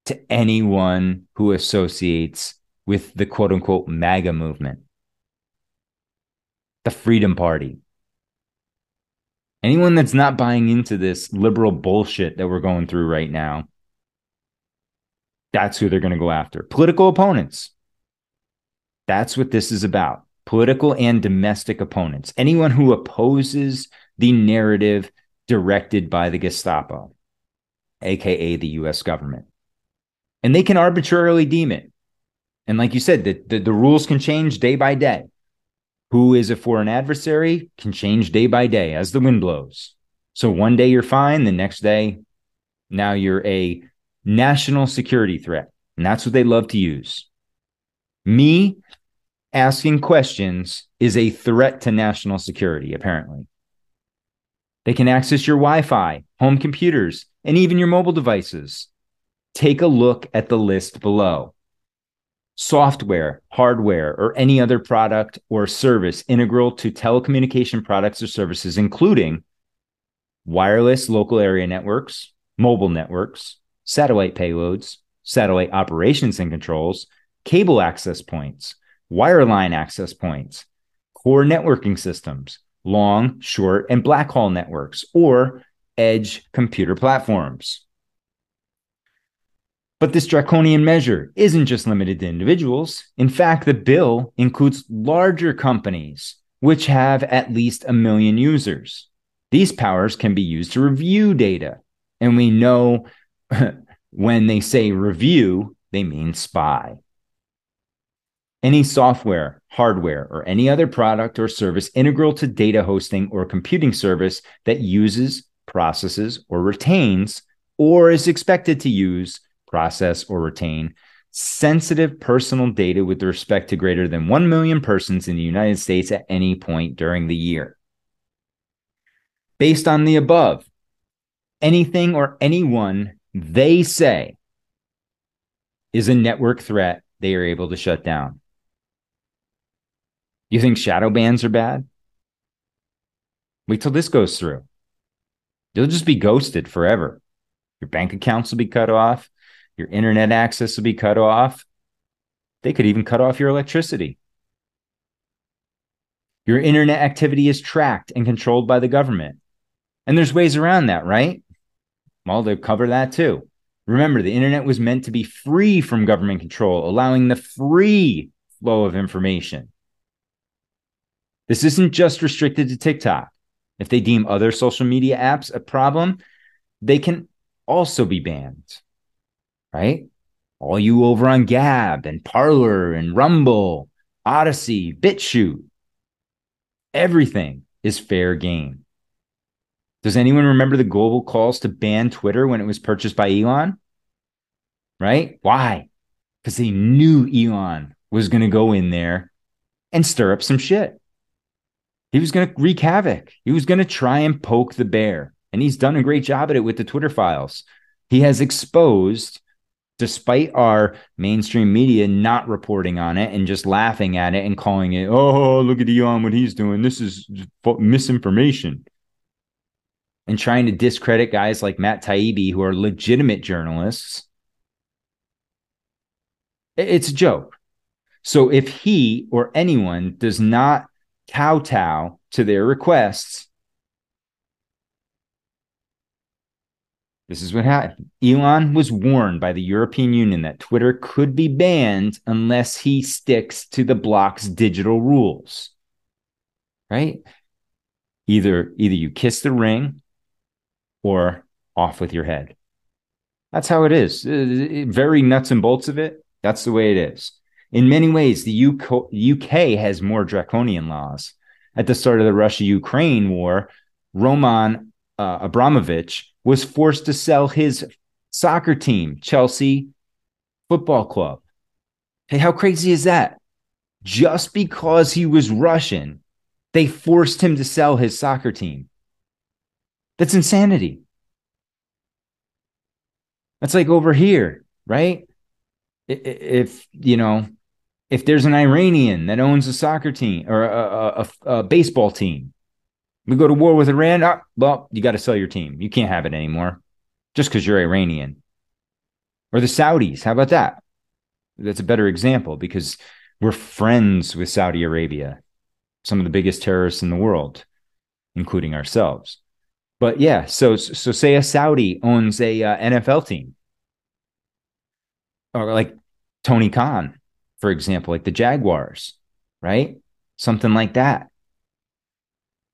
to anyone who associates with the quote unquote MAGA movement, the Freedom Party. Anyone that's not buying into this liberal bullshit that we're going through right now, that's who they're going to go after. Political opponents. That's what this is about political and domestic opponents, anyone who opposes the narrative directed by the Gestapo, aka the US government. And they can arbitrarily deem it. And like you said, the, the, the, rules can change day by day. Who is a foreign adversary can change day by day as the wind blows. So one day you're fine, the next day, now you're a national security threat. And that's what they love to use. Me asking questions is a threat to national security, apparently. They can access your Wi Fi, home computers, and even your mobile devices. Take a look at the list below. Software, hardware, or any other product or service integral to telecommunication products or services, including wireless local area networks, mobile networks, satellite payloads, satellite operations and controls, cable access points, wireline access points, core networking systems, long, short, and backhaul networks, or edge computer platforms. But this draconian measure isn't just limited to individuals. In fact, the bill includes larger companies, which have at least a million users. These powers can be used to review data. And we know when they say review, they mean spy. Any software, hardware, or any other product or service integral to data hosting or computing service that uses, processes, or retains, or is expected to use, process, or retain sensitive personal data with respect to greater than 1 million persons in the United States at any point during the year. Based on the above, anything or anyone they say is a network threat they are able to shut down. You think shadow bans are bad? Wait till this goes through. You'll just be ghosted forever. Your bank accounts will be cut off. Your internet access will be cut off. They could even cut off your electricity. Your internet activity is tracked and controlled by the government. And there's ways around that, right? Well, they cover that too. Remember, the internet was meant to be free from government control, allowing the free flow of information. This isn't just restricted to TikTok. If they deem other social media apps a problem, they can also be banned, right? All you over on Gab and Parler and Rumble, Odysee, BitChute, everything is fair game. Does anyone remember the global calls to ban Twitter when it was purchased by Elon? Right? Why? Because they knew Elon was going to go in there and stir up some shit. He was going to wreak havoc. He was going to try and poke the bear. And he's done a great job at it with the Twitter files. He has exposed, despite our mainstream media not reporting on it and just laughing at it and calling it, oh, look at Elon, what he's doing. This is misinformation. And trying to discredit guys like Matt Taibbi, who are legitimate journalists. It's a joke. So if he or anyone does not kowtow to their requests. This is what happened. Elon was warned by the European Union that Twitter could be banned unless he sticks to the block's digital rules. Right? Either either you kiss the ring or off with your head. That's how it is. Uh, very nuts and bolts of it. That's the way it is. In many ways, the UK has more draconian laws. At the start of the Russia Ukraine war, Roman uh, Abramovich was forced to sell his soccer team, Chelsea Football Club. Hey, how crazy is that? Just because he was Russian, they forced him to sell his soccer team. That's insanity. That's like over here, right? If, you know, if there's an Iranian that owns a soccer team or a, a, a baseball team, we go to war with Iran. Oh, well, you got to sell your team. You can't have it anymore just because you're Iranian. Or the Saudis. How about that? That's a better example because we're friends with Saudi Arabia, some of the biggest terrorists in the world, including ourselves. But yeah, so so say a Saudi owns a uh, NFL team, or like Tony Khan for example, like the Jaguars, right? Something like that.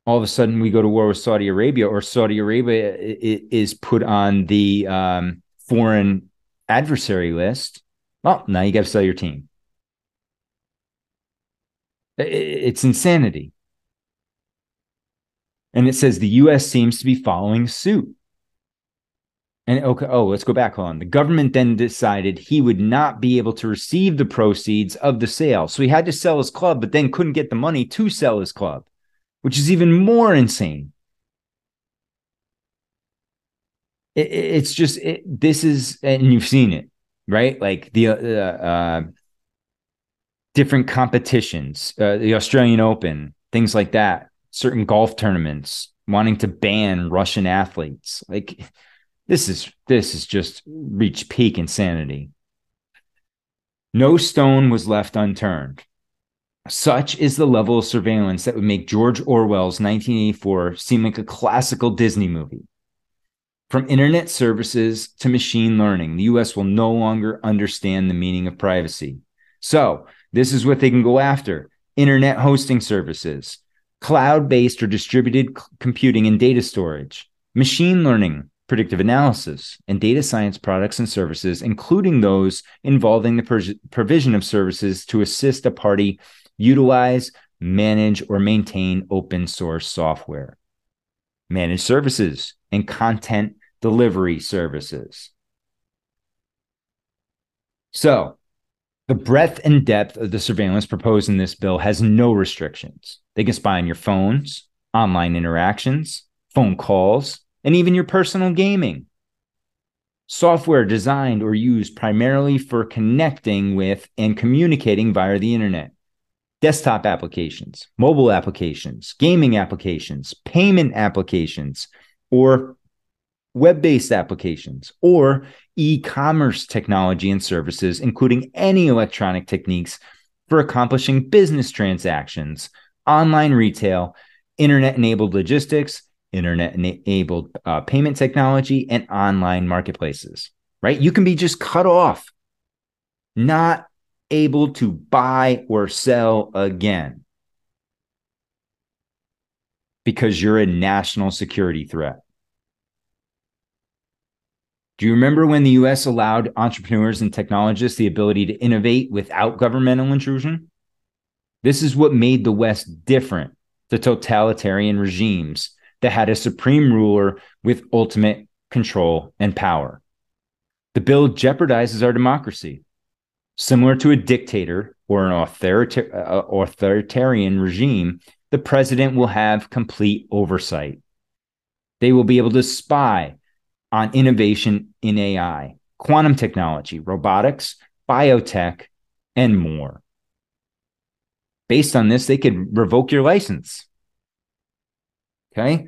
All of a sudden, we go to war with Saudi Arabia, or Saudi Arabia is put on the um, foreign adversary list. Well, now you got to sell your team. It's insanity. And it says the US seems to be following suit. And okay, oh, let's go back. Hold on. The government then decided he would not be able to receive the proceeds of the sale. So he had to sell his club, but then couldn't get the money to sell his club, which is even more insane. It, it's just, it, this is, and you've seen it, right? Like the uh, uh, different competitions, uh, the Australian Open, things like that, certain golf tournaments wanting to ban Russian athletes. Like, this is this is just reached peak insanity. No stone was left unturned. Such is the level of surveillance that would make George Orwell's 1984 seem like a classical Disney movie. From internet services to machine learning, the US will no longer understand the meaning of privacy. So, this is what they can go after internet hosting services, cloud based or distributed computing and data storage, machine learning, predictive analysis, and data science products and services, including those involving the provision of services to assist a party utilize, manage, or maintain open source software, manage services, and content delivery services. So, the breadth and depth of the surveillance proposed in this bill has no restrictions. They can spy on your phones, online interactions, phone calls, and even your personal gaming. Software designed or used primarily for connecting with and communicating via the internet. Desktop applications, mobile applications, gaming applications, payment applications, or web based applications, or e commerce technology and services, including any electronic techniques for accomplishing business transactions, online retail, internet enabled logistics, internet enabled uh, payment technology, and online marketplaces. right? You can be just cut off, not able to buy or sell again because you're a national security threat. Do you remember when the US allowed entrepreneurs and technologists the ability to innovate without governmental intrusion? This is what made the West different to totalitarian regimes that had a supreme ruler with ultimate control and power. The bill jeopardizes our democracy. Similar to a dictator or an authorita- uh, authoritarian regime, the president will have complete oversight. They will be able to spy on innovation in AI, quantum technology, robotics, biotech, and more. Based on this, they could revoke your license. Okay.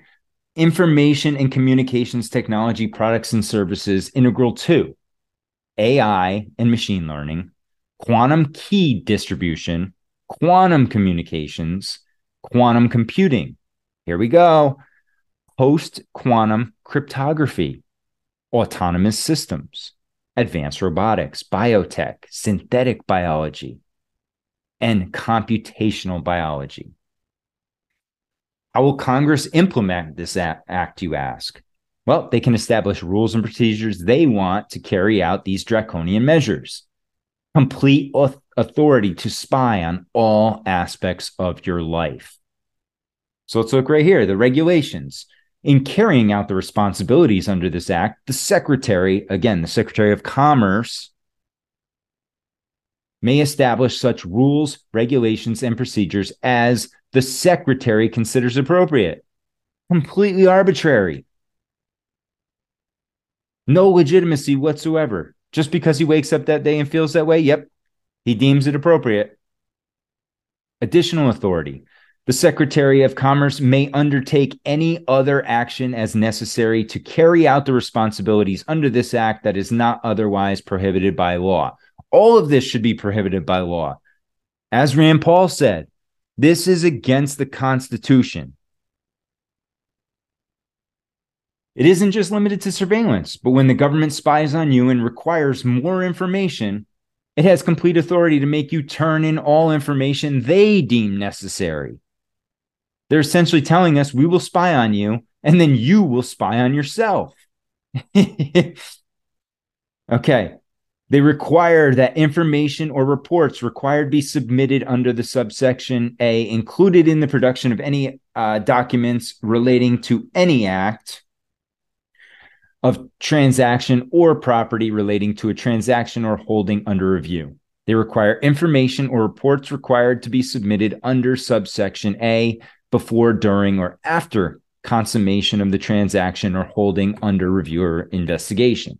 Information and communications technology products and services integral to AI and machine learning, quantum key distribution, quantum communications, quantum computing. Here we go. Post quantum cryptography, autonomous systems, advanced robotics, biotech, synthetic biology, and computational biology. How will Congress implement this act, you ask? Well, they can establish rules and procedures they want to carry out these draconian measures. Complete authority to spy on all aspects of your life. So let's look right here the regulations. In carrying out the responsibilities under this act, the Secretary, again, the Secretary of Commerce, may establish such rules, regulations, and procedures as the Secretary considers appropriate. Completely arbitrary. No legitimacy whatsoever. Just because he wakes up that day and feels that way, yep, he deems it appropriate. Additional authority. The Secretary of Commerce may undertake any other action as necessary to carry out the responsibilities under this act that is not otherwise prohibited by law. All of this should be prohibited by law. As Rand Paul said, this is against the Constitution. It isn't just limited to surveillance, but when the government spies on you and requires more information, it has complete authority to make you turn in all information they deem necessary. They're essentially telling us we will spy on you and then you will spy on yourself. okay. They require that information or reports required be submitted under the subsection A included in the production of any uh, documents relating to any act of transaction or property relating to a transaction or holding under review. They require information or reports required to be submitted under subsection A before, during, or after consummation of the transaction or holding under review or investigation.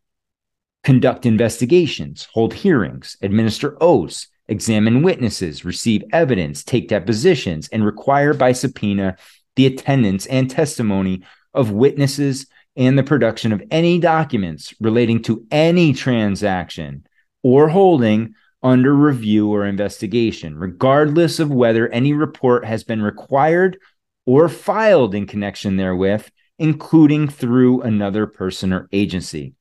Conduct investigations, hold hearings, administer oaths, examine witnesses, receive evidence, take depositions, and require by subpoena the attendance and testimony of witnesses and the production of any documents relating to any transaction or holding under review or investigation, regardless of whether any report has been required or filed in connection therewith, including through another person or agency.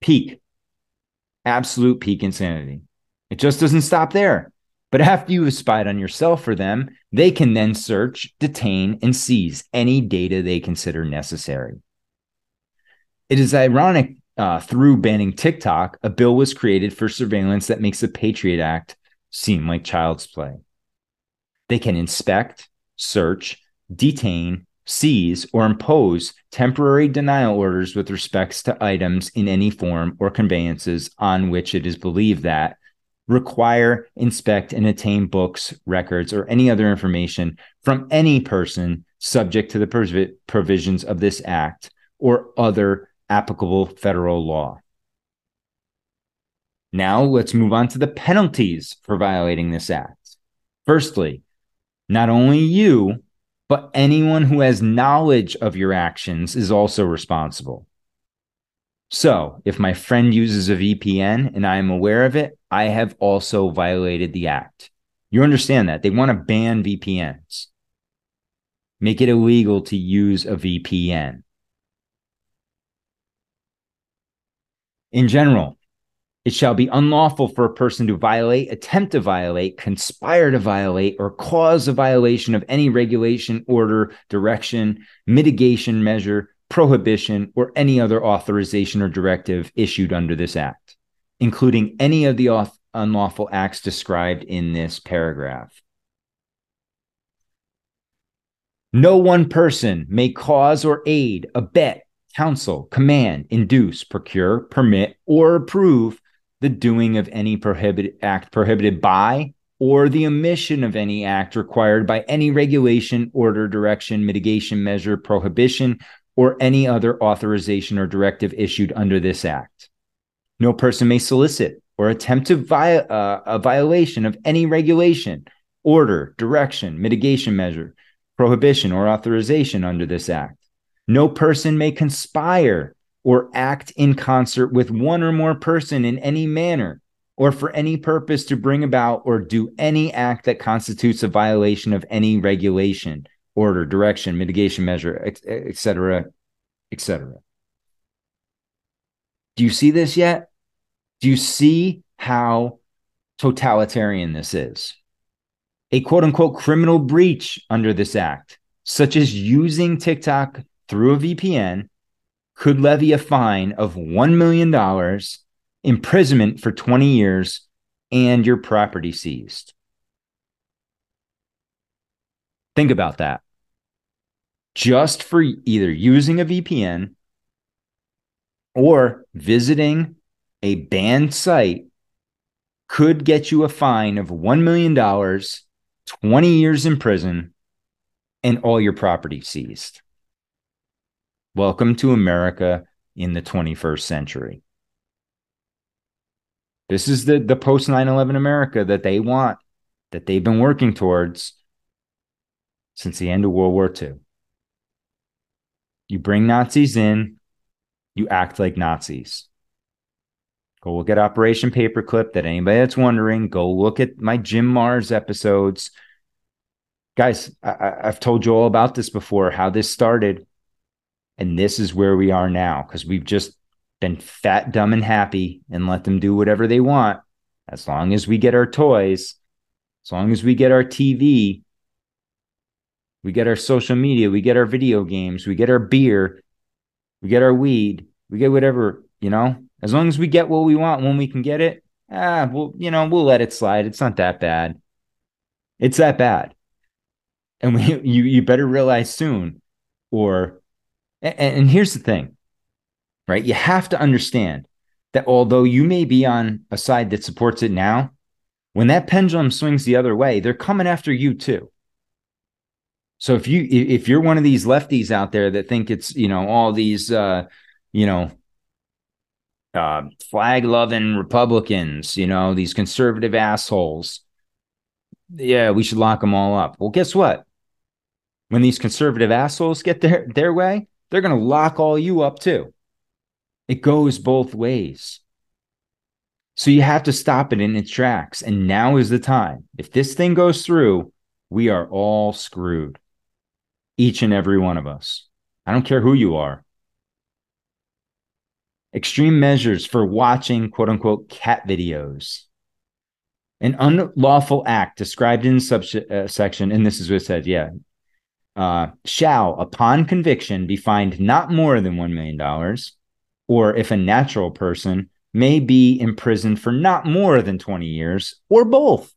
Peak, absolute peak insanity. It just doesn't stop there. But after you have spied on yourself for them, they can then search, detain, and seize any data they consider necessary. It is ironic uh, through banning TikTok, a bill was created for surveillance that makes the Patriot Act seem like child's play. They can inspect, search, detain, seize, or impose temporary denial orders with respects to items in any form or conveyances on which it is believed that require, inspect, and attain books, records, or any other information from any person subject to the provisions of this act or other applicable federal law. Now let's move on to the penalties for violating this act. Firstly, not only you, but anyone who has knowledge of your actions is also responsible. So, if my friend uses a VPN and I am aware of it, I have also violated the act. You understand that. They want to ban VPNs, make it illegal to use a VPN. In general, it shall be unlawful for a person to violate, attempt to violate, conspire to violate, or cause a violation of any regulation, order, direction, mitigation measure, prohibition, or any other authorization or directive issued under this act, including any of the auth- unlawful acts described in this paragraph. No one person may cause or aid, abet, counsel, command, induce, procure, permit, or approve the doing of any prohibited act prohibited by or the omission of any act required by any regulation, order, direction, mitigation measure, prohibition, or any other authorization or directive issued under this act. No person may solicit or attempt to vi- uh, a violation of any regulation, order, direction, mitigation measure, prohibition, or authorization under this act. No person may conspire or act in concert with one or more person in any manner or for any purpose to bring about or do any act that constitutes a violation of any regulation, order, direction, mitigation measure, etc., etc. Do you see this yet? Do you see how totalitarian this is? A quote unquote criminal breach under this act, such as using TikTok through a VPN, could levy a fine of $1 million, imprisonment for 20 years, and your property seized. Think about that. Just for either using a VPN or visiting a banned site could get you a fine of $1 million, 20 years in prison, and all your property seized. Welcome to America in the 21st century. This is the, the post 9 11 America that they want, that they've been working towards since the end of World War II. You bring Nazis in, you act like Nazis. Go look at Operation Paperclip. That anybody that's wondering, go look at my Jim Marrs episodes. Guys, I, have told you all about this before, how this started. And this is where we are now because we've just been fat, dumb, and happy and let them do whatever they want. As long as we get our toys, as long as we get our TV, we get our social media, we get our video games, we get our beer, we get our weed, we get whatever, you know, as long as we get what we want when we can get it, ah, well, you know, we'll let it slide. It's not that bad. It's that bad. And we, you, you better realize soon, or, and, and here's the thing, right? You have to understand that although you may be on a side that supports it now, when that pendulum swings the other way, they're coming after you too. So if you if you're one of these lefties out there that think it's you know all these uh, you know uh, flag loving Republicans, you know these conservative assholes, yeah, we should lock them all up. Well, guess what? When these conservative assholes get their their way, they're going to lock all you up too. It goes both ways. So you have to stop it in its tracks. And now is the time. If this thing goes through, we are all screwed each and every one of us. I don't care who you are. Extreme measures for watching quote unquote cat videos. An unlawful act described in subsection, uh, and this is what it said, yeah, uh, shall, upon conviction, be fined not more than $1 million, or if a natural person may be imprisoned for not more than 20 years, or both.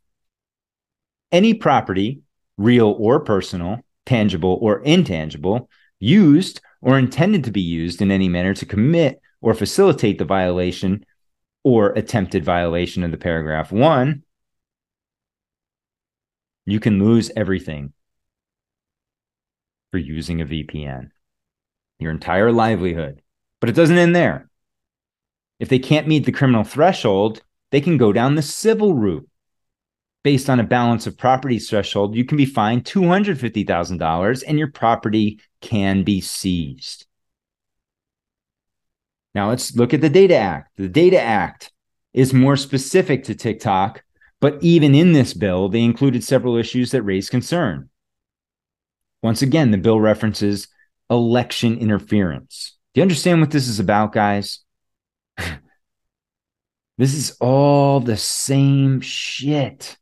Any property, real or personal, tangible or intangible, used or intended to be used in any manner to commit or facilitate the violation or attempted violation of the paragraph one, you can lose everything for using a VPN, your entire livelihood. But it doesn't end there. If they can't meet the criminal threshold, they can go down the civil route based on a balance of properties threshold, you can be fined $250,000 and your property can be seized. Now let's look at the Data Act. The Data Act is more specific to TikTok, but even in this bill, they included several issues that raise concern. Once again, the bill references election interference. Do you understand what this is about, guys? This is all the same shit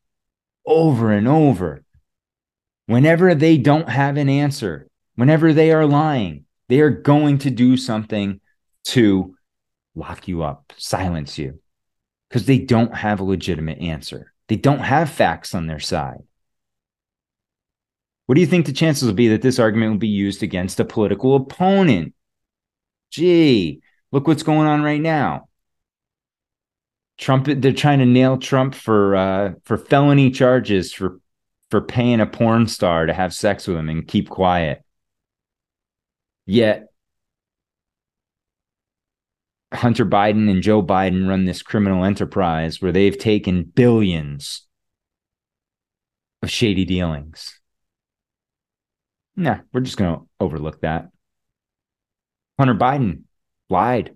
over and over. Whenever they don't have an answer, whenever they are lying, they are going to do something to lock you up, silence you, because they don't have a legitimate answer. They don't have facts on their side. What do you think the chances will be that this argument will be used against a political opponent? Gee, look what's going on right now. Trump, they're trying to nail Trump for uh, for felony charges for for paying a porn star to have sex with him and keep quiet. Yet Hunter Biden and Joe Biden run this criminal enterprise where they've taken billions of shady dealings. Nah, we're just going to overlook that. Hunter Biden lied.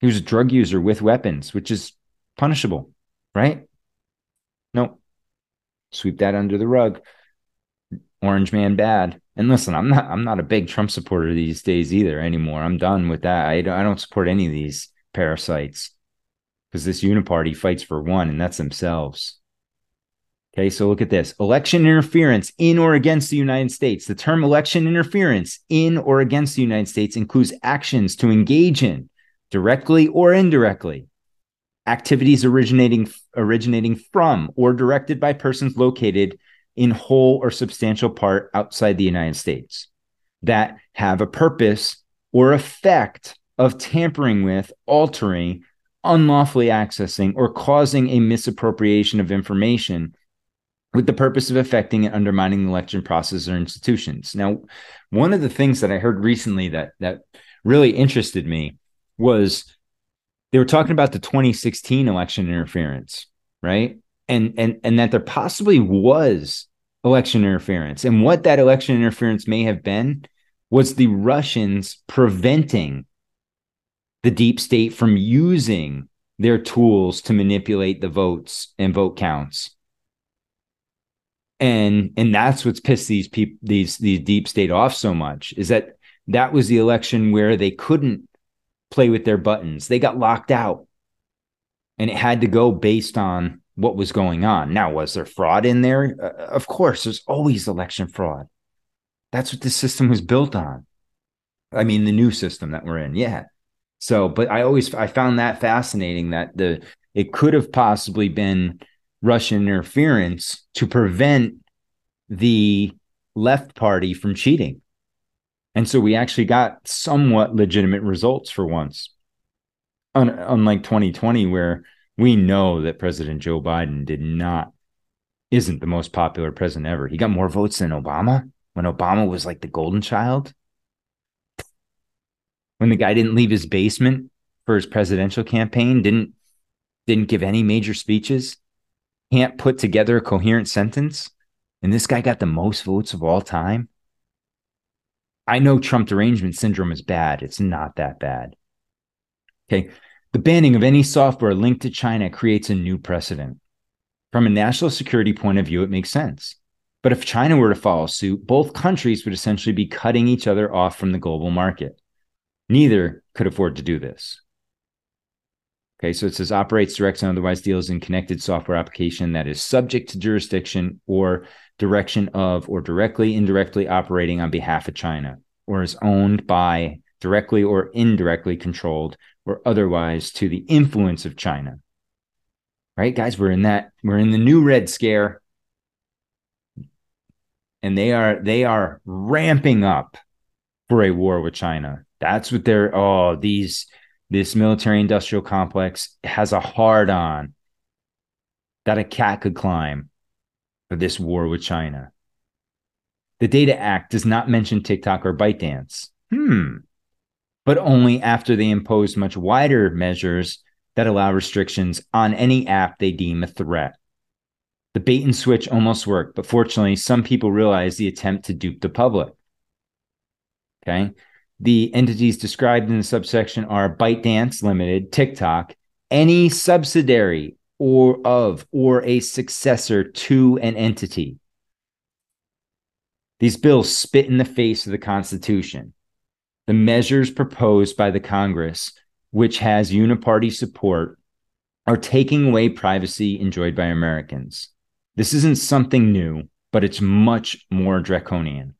He was a drug user with weapons, which is punishable, right? Nope. Sweep that under the rug. Orange man bad. And listen, I'm not I'm not a big Trump supporter these days either anymore. I'm done with that. I don't, I don't support any of these parasites because this uniparty fights for one, and that's themselves. Okay, so look at this election interference in or against the United States. The term election interference in or against the United States includes actions to engage in, directly or indirectly, activities originating originating from or directed by persons located in whole or substantial part outside the United States that have a purpose or effect of tampering with, altering, unlawfully accessing, or causing a misappropriation of information with the purpose of affecting and undermining the election process or institutions. Now, one of the things that I heard recently that that really interested me was they were talking about the 2016 election interference, right? And and and that there possibly was election interference. And what that election interference may have been was the Russians preventing the deep state from using their tools to manipulate the votes and vote counts. And and that's what's pissed these people these these deep state off so much is that that was the election where they couldn't play with their buttons. They got locked out. And it had to go based on what was going on. Now, was there fraud in there? Uh, of course, there's always election fraud. That's what the system was built on. I mean, the new system that we're in, yeah. So, but I always I found that fascinating that the it could have possibly been Russian interference to prevent the left party from cheating. And so we actually got somewhat legitimate results for once. Un- unlike 2020 where we know that President Joe Biden did not isn't the most popular president ever. He got more votes than Obama when Obama was like the golden child. When the guy didn't leave his basement for his presidential campaign, didn't didn't give any major speeches, can't put together a coherent sentence, and this guy got the most votes of all time. I know Trump derangement syndrome is bad. It's not that bad. Okay. The banning of any software linked to China creates a new precedent. From a national security point of view, it makes sense. But if China were to follow suit, both countries would essentially be cutting each other off from the global market. Neither could afford to do this. Okay, so it says operates, directs, and otherwise deals in connected software application that is subject to jurisdiction or direction of or directly, indirectly operating on behalf of China or is owned by, directly or indirectly controlled or otherwise to the influence of China. Right, guys, we're in that, we're in the new red scare. And they are they are ramping up for a war with China. That's what they're oh, these this military industrial complex has a hard on that a cat could climb for this war with China. The Data Act does not mention TikTok or ByteDance. Hmm but only after they impose much wider measures that allow restrictions on any app they deem a threat. The bait and switch almost worked, but fortunately, some people realized the attempt to dupe the public. Okay. The entities described in the subsection are ByteDance Limited, TikTok, any subsidiary or of or a successor to an entity. These bills spit in the face of the Constitution the measures proposed by the Congress, which has uniparty support, are taking away privacy enjoyed by Americans. This isn't something new, but it's much more draconian.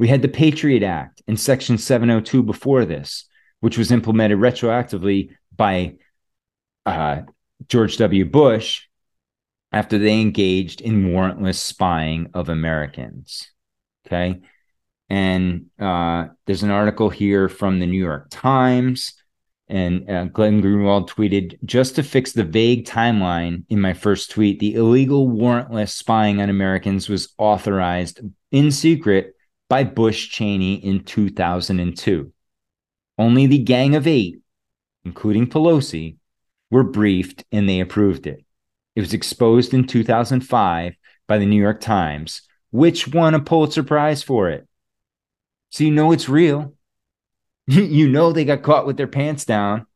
We had the Patriot Act in Section 702 before this, which was implemented retroactively by uh, George W. Bush after they engaged in warrantless spying of Americans. Okay. And uh, there's an article here from the New York Times. And uh, Glenn Greenwald tweeted just to fix the vague timeline in my first tweet, the illegal warrantless spying on Americans was authorized in secret by Bush Cheney in 2002. Only the Gang of Eight, including Pelosi, were briefed and they approved it. It was exposed in 2005 by the New York Times, which won a Pulitzer Prize for it. So you know it's real. you know they got caught with their pants down.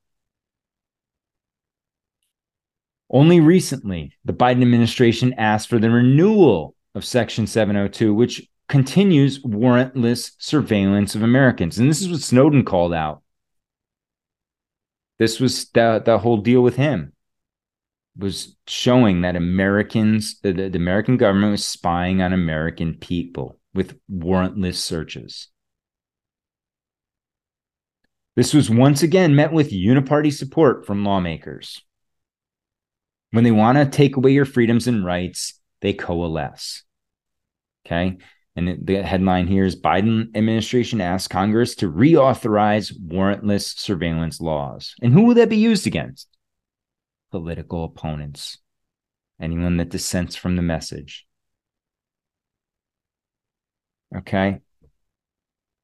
Only recently, the Biden administration asked for the renewal of Section 702, which continues warrantless surveillance of Americans. And this is what Snowden called out. This was the, the whole deal with him was showing that Americans, the, the American government was spying on American people with warrantless searches. This was once again met with uniparty support from lawmakers. When they want to take away your freedoms and rights, they coalesce. Okay. And the headline here is Biden administration asks Congress to reauthorize warrantless surveillance laws. And who will that be used against? Political opponents, anyone that dissents from the message. Okay.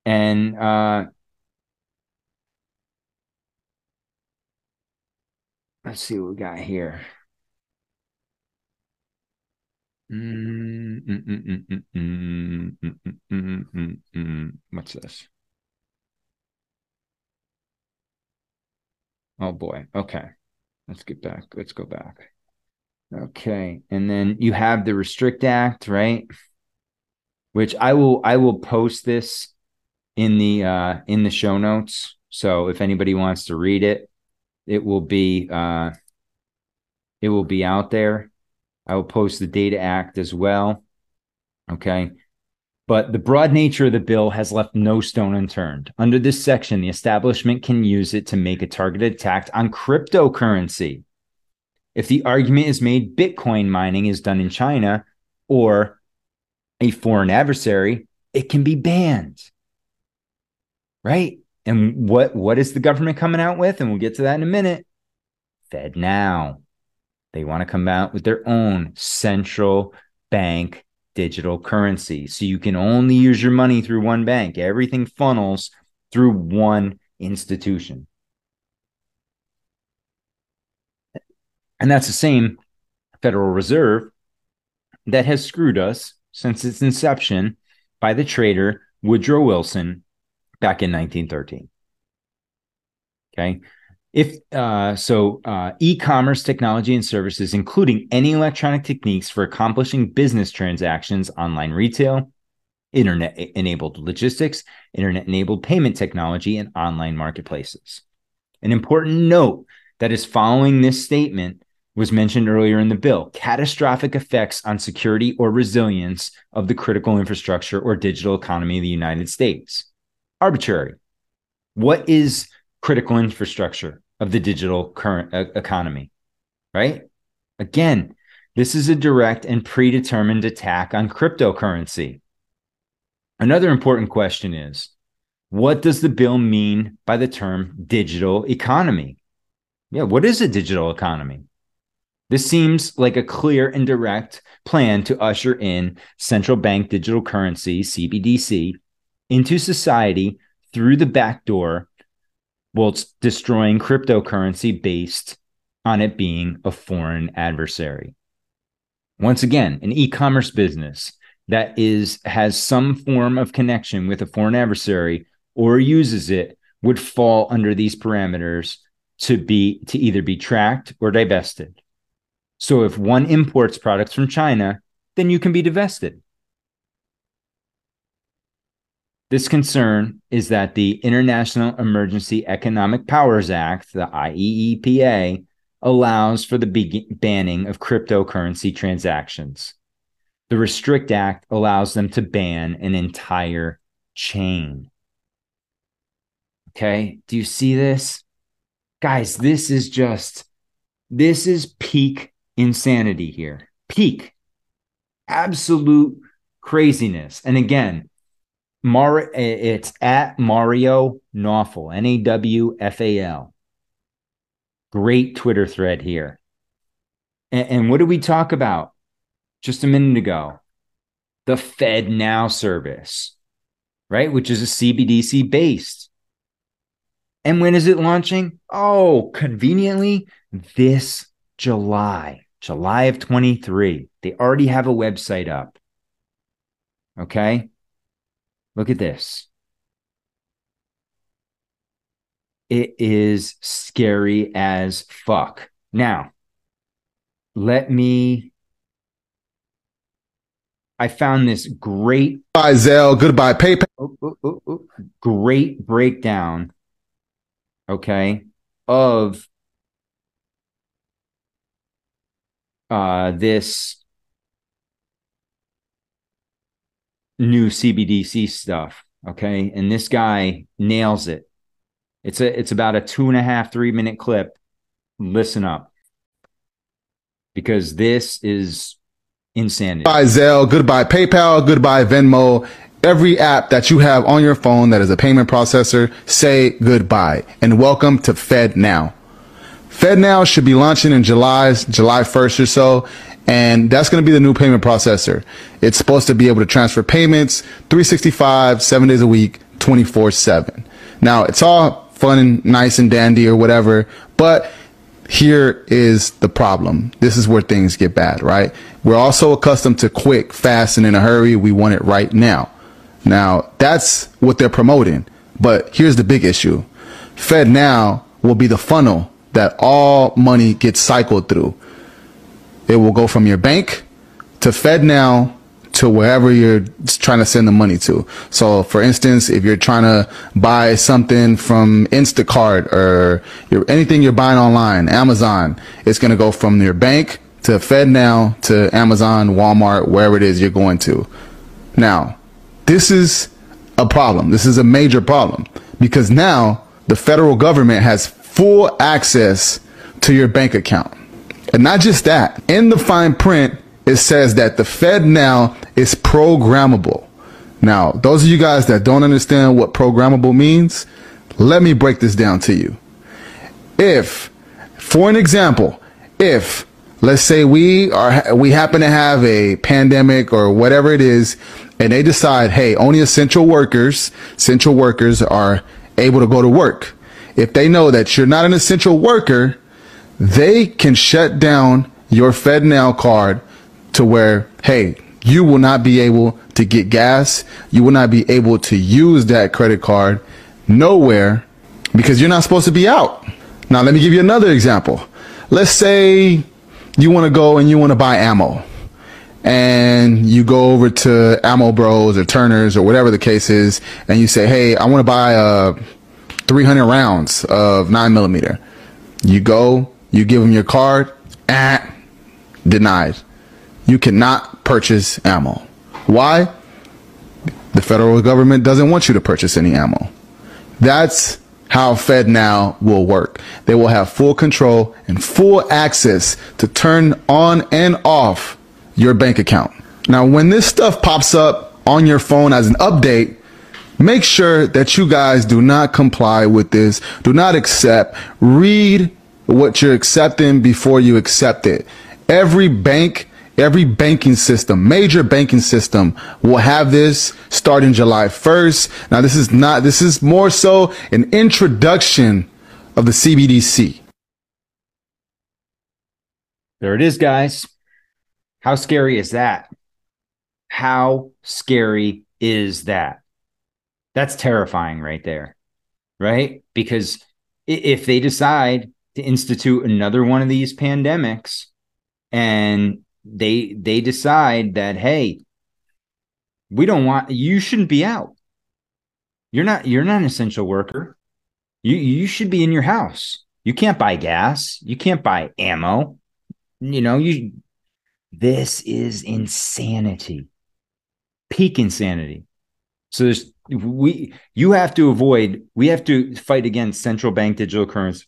And uh, let's see what we got here. What's this? Oh boy. Okay. Let's get back. Let's go back. Okay. And then you have the Restrict Act, right? Which I will I will post this in the uh in the show notes. So if anybody wants to read it, it will be uh it will be out there. I will post the Data Act as well. Okay. But the broad nature of the bill has left no stone unturned. Under this section, the establishment can use it to make a targeted attack on cryptocurrency. If the argument is made Bitcoin mining is done in China or a foreign adversary, it can be banned. Right? And what what is the government coming out with? And we'll get to that in a minute. FedNow. They want to come out with their own central bank digital currency. So you can only use your money through one bank. Everything funnels through one institution. And that's the same Federal Reserve that has screwed us since its inception by the trader Woodrow Wilson back in 1913. Okay. If uh, so, uh, e-commerce technology and services, including any electronic techniques for accomplishing business transactions, online retail, internet-enabled logistics, internet-enabled payment technology, and online marketplaces. An important note that is following this statement was mentioned earlier in the bill: catastrophic effects on security or resilience of the critical infrastructure or digital economy of the United States. Arbitrary. What is critical infrastructure of the digital current uh, economy, right? Again, this is a direct and predetermined attack on cryptocurrency. Another important question is what does the bill mean by the term digital economy? Yeah, what is a digital economy? This seems like a clear and direct plan to usher in central bank digital currency, CBDC, into society through the back door whilst destroying cryptocurrency based on it being a foreign adversary. Once again, an e-commerce business that is has some form of connection with a foreign adversary or uses it would fall under these parameters to be to either be tracked or divested. So if one imports products from China, then you can be divested. This concern is that the International Emergency Economic Powers Act, the IEEPA, allows for the be- banning of cryptocurrency transactions. The Restrict Act allows them to ban an entire chain. Okay. Do you see this? Guys, this is just, this is peak insanity here. Peak. Absolute craziness. And again, Mar- it's at Mario Nawfal, N A W F A L. Great Twitter thread here. And, and what did we talk about just a minute ago? The Fed Now service, right? Which is a CBDC based. And when is it launching? Oh, conveniently this July, July of 23. They already have a website up. Okay. Look at this. It is scary as fuck. Now, let me. I found this great. Goodbye, Zelle. Goodbye, PayPal. Oh, oh, oh, oh. Great breakdown. Okay. Of uh, this new CBDC stuff. Okay. And this guy nails it. It's a it's about a two and a half, three minute clip. Listen up. Because this is insanity. Goodbye, Zelle. Goodbye, PayPal. Goodbye, Venmo. Every app that you have on your phone that is a payment processor, say goodbye and welcome to Fed Now. Fed Now should be launching in July, July 1st or so, and that's going to be the new payment processor. It's supposed to be able to transfer payments 365, seven days a week, 24 7. Now, it's all fun and nice and dandy or whatever, but here is the problem. This is where things get bad, right? We're also accustomed to quick, fast, and in a hurry. We want it right now. Now, that's what they're promoting. But here's the big issue Fed Now will be the funnel that all money gets cycled through. It will go from your bank to Fed Now to wherever you're trying to send the money to. So, for instance, if you're trying to buy something from Instacart or anything you're buying online, Amazon, it's going to go from your bank to Fed Now to Amazon, Walmart, wherever it is you're going to. Now, this is a problem. This is a major problem because now the federal government has full access to your bank account. And not just that, in the fine print, it says that the Fed now is programmable. Now, those of you guys that don't understand what programmable means, let me break this down to you. If, for an example, if let's say we are we happen to have a pandemic or whatever it is and they decide hey only essential workers essential workers are able to go to work if they know that you're not an essential worker they can shut down your FedNow card to where, hey, you will not be able to get gas. You will not be able to use that credit card nowhere because you're not supposed to be out. Now, let me give you another example. Let's say you want to go and you want to buy ammo and you go over to Ammo Bros or Turner's or whatever the case is, and you say, "Hey, I want to buy uh, 300 rounds of nine millimeter." You go, you give them your card, ah, denied. You cannot purchase ammo. Why? The federal government doesn't want you to purchase any ammo. That's how Fed Now will work. They will have full control and full access to turn on and off your bank account. Now, when this stuff pops up on your phone as an update, make sure that you guys do not comply with this. Do not accept. Read what you're accepting before you accept it. Every bank, every banking system, major banking system will have this starting July 1st. Now, this is not, this is more so an introduction of the CBDC. There it is, guys. How scary is that? How scary is that? That's terrifying right there, right? Because if they decide to institute another one of these pandemics and they they decide that hey we don't want you shouldn't be out you're not you're not an essential worker you you should be in your house You can't buy gas. You can't buy ammo. You know, you this is insanity. Peak insanity. So there's we you have to avoid we have to fight against central bank digital currency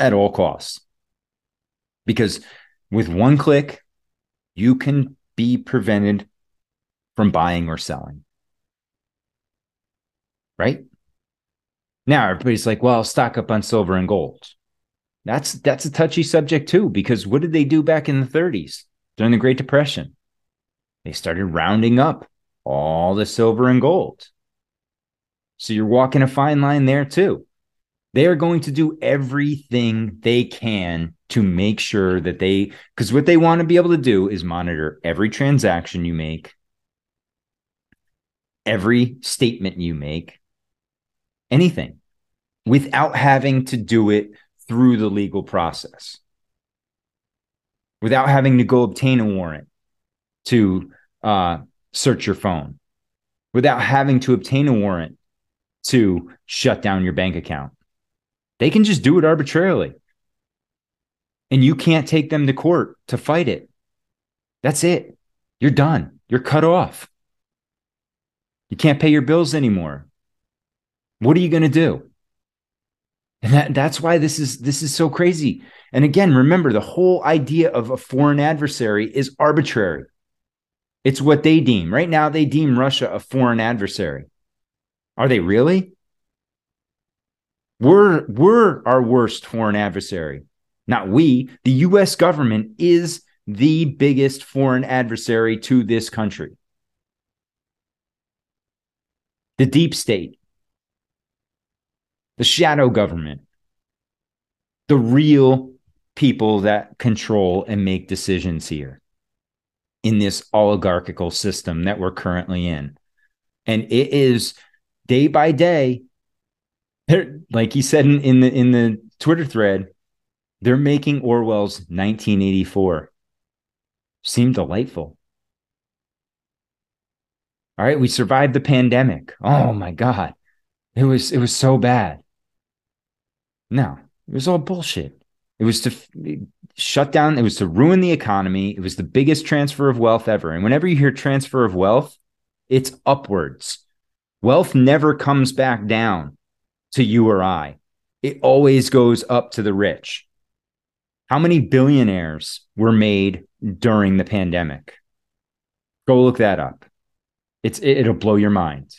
at all costs. Because with one click, you can be prevented from buying or selling. Right? Now everybody's like, well, stock up on silver and gold. That's that's a touchy subject too, because what did they do back in the 30s during the Great Depression? They started rounding up all the silver and gold. So you're walking a fine line there too. They are going to do everything they can to make sure that they, because what they want to be able to do is monitor every transaction you make, every statement you make, anything without having to do it through the legal process, without having to go obtain a warrant to uh, search your phone, without having to obtain a warrant to shut down your bank account. They can just do it arbitrarily. And you can't take them to court to fight it. That's it. You're done. You're cut off. You can't pay your bills anymore. What are you going to do? And that, that's why this is this is so crazy. And again, remember the whole idea of a foreign adversary is arbitrary. It's what they deem. Right now, they deem Russia a foreign adversary. Are they really? We're we're our worst foreign adversary. Not we. The US government is the biggest foreign adversary to this country. The deep state, the shadow government, the real people that control and make decisions here in this oligarchical system that we're currently in. And it is day by day, like he said in, in the in the Twitter thread, they're making Orwell's 1984 seem delightful. All right, we survived the pandemic. Oh my god. It was it was so bad. No, it was all bullshit. It was to shut down, it was to ruin the economy. It was the biggest transfer of wealth ever. And whenever you hear transfer of wealth, it's upwards. Wealth never comes back down to you or I. It always goes up to the rich. How many billionaires were made during the pandemic? Go look that up. It's it'll blow your mind.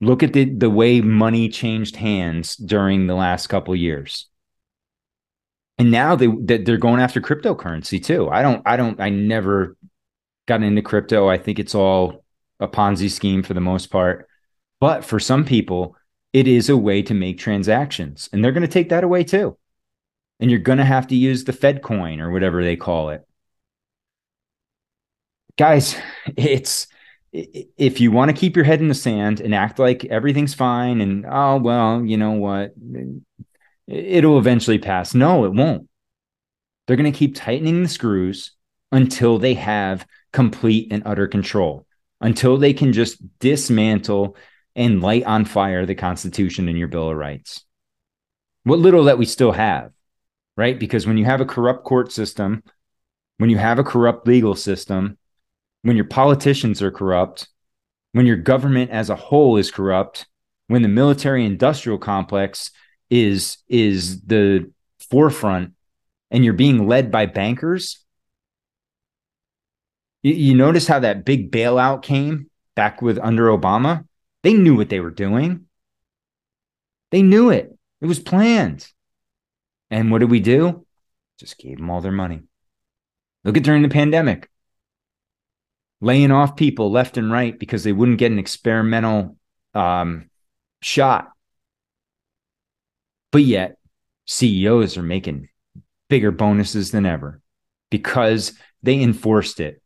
Look at the, the way money changed hands during the last couple years. And now they they're going after cryptocurrency too. I don't I don't I never got into crypto. I think it's all a Ponzi scheme for the most part. But for some people, it is a way to make transactions, and they're going to take that away too. And you're going to have to use the Fed coin or whatever they call it. Guys, it's if you want to keep your head in the sand and act like everything's fine and oh well, you know what, it'll eventually pass. No, it won't. They're going to keep tightening the screws until they have complete and utter control, until they can just dismantle and light on fire the Constitution and your Bill of Rights. What little that we still have, right? Because when you have a corrupt court system, when you have a corrupt legal system, when your politicians are corrupt, when your government as a whole is corrupt, when the military industrial complex is is the forefront and you're being led by bankers you, you notice how that big bailout came back with under obama they knew what they were doing. They knew it. It was planned. And what did we do? Just gave them all their money. Look at during the pandemic. Laying off people left and right because they wouldn't get an experimental um, shot. But yet, CEOs are making bigger bonuses than ever because they enforced it.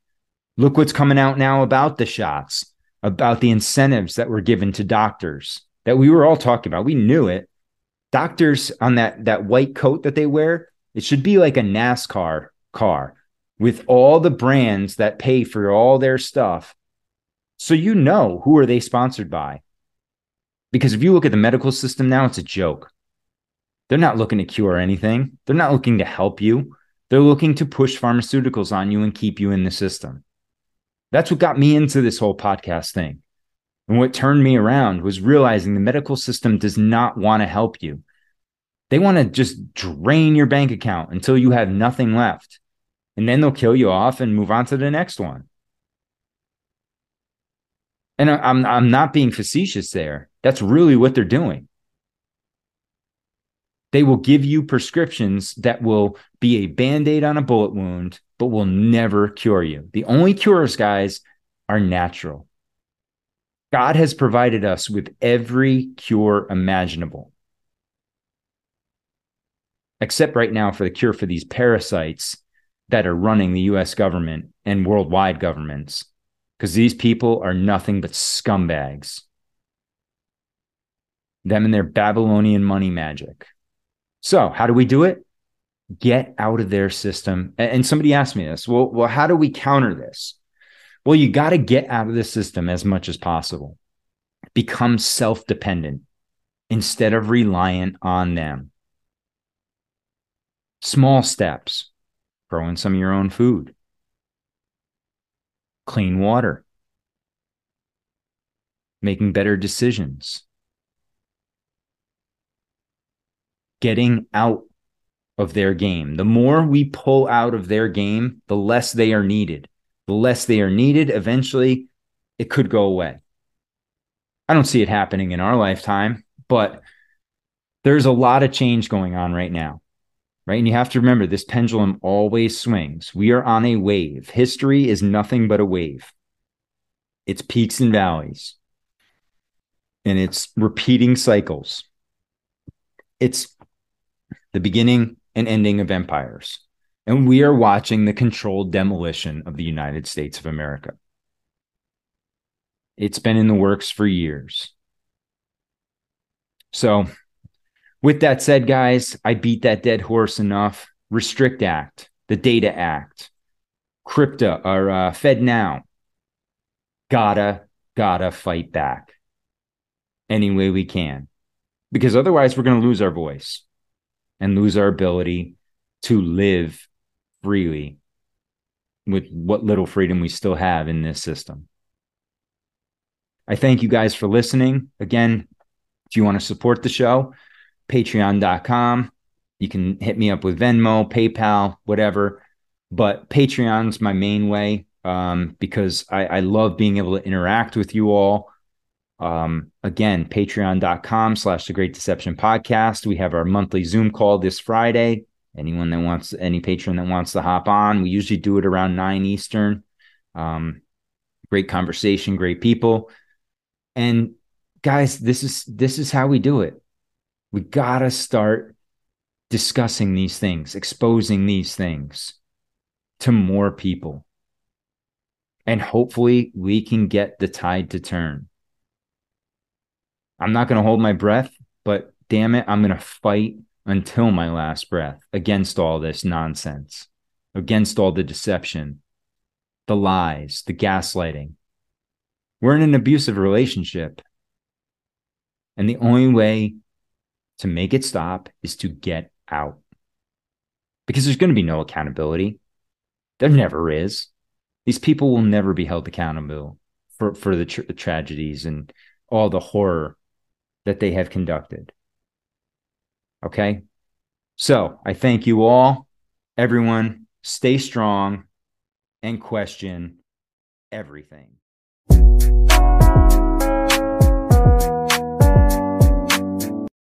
Look what's coming out now about the shots, about the incentives that were given to doctors that we were all talking about. We knew it. Doctors on that that white coat that they wear, it should be like a NASCAR car with all the brands that pay for all their stuff. So you know who are they sponsored by? Because if you look at the medical system now, it's a joke. They're not looking to cure anything. They're not looking to help you. They're looking to push pharmaceuticals on you and keep you in the system. That's what got me into this whole podcast thing. And what turned me around was realizing the medical system does not want to help you. They want to just drain your bank account until you have nothing left. And then they'll kill you off and move on to the next one. And I'm, I'm not being facetious there. That's really what they're doing. They will give you prescriptions that will be a band aid on a bullet wound, but will never cure you. The only cures, guys, are natural. God has provided us with every cure imaginable. Except right now for the cure for these parasites that are running the US government and worldwide governments, because these people are nothing but scumbags. Them and their Babylonian money magic. So, how do we do it? Get out of their system. And somebody asked me this. Well, well, how do we counter this? Well, you got to get out of the system as much as possible. Become self-dependent instead of reliant on them. Small steps. Growing some of your own food. Clean water. Making better decisions getting out of their game. The more we pull out of their game, the less they are needed. The less they are needed, eventually it could go away. I don't see it happening in our lifetime, but there's a lot of change going on right now. Right. And you have to remember this pendulum always swings. We are on a wave. History is nothing but a wave, it's peaks and valleys, and it's repeating cycles. It's the beginning and ending of empires. And we are watching the controlled demolition of the United States of America. It's been in the works for years. So, with that said, guys, I beat that dead horse enough. Restrict Act, the Data Act, Crypto or uh, Fed Now. Gotta, gotta fight back any way we can because otherwise we're going to lose our voice and lose our ability to live freely with what little freedom we still have in this system. I thank you guys for listening. Again, if you want to support the show, patreon.com. You can hit me up with Venmo, PayPal, whatever. But Patreon's my main way um, because I, I love being able to interact with you all. Um, again, patreon.com slash the great deception podcast. We have our monthly Zoom call this Friday. Anyone that wants, any patron that wants to hop on, we usually do it around nine Eastern. Um, great conversation, great people. And guys, this is this is how we do it. We gotta start discussing these things, exposing these things to more people. And hopefully we can get the tide to turn. I'm not going to hold my breath, but damn it, I'm going to fight until my last breath against all this nonsense, against all the deception, the lies, the gaslighting. We're in an abusive relationship. And the only way to make it stop is to get out. Because there's going to be no accountability. There never is. These people will never be held accountable for, for the, tra- tragedies and all the horror that they have conducted. Okay. So I thank you all. Everyone, stay strong and question everything.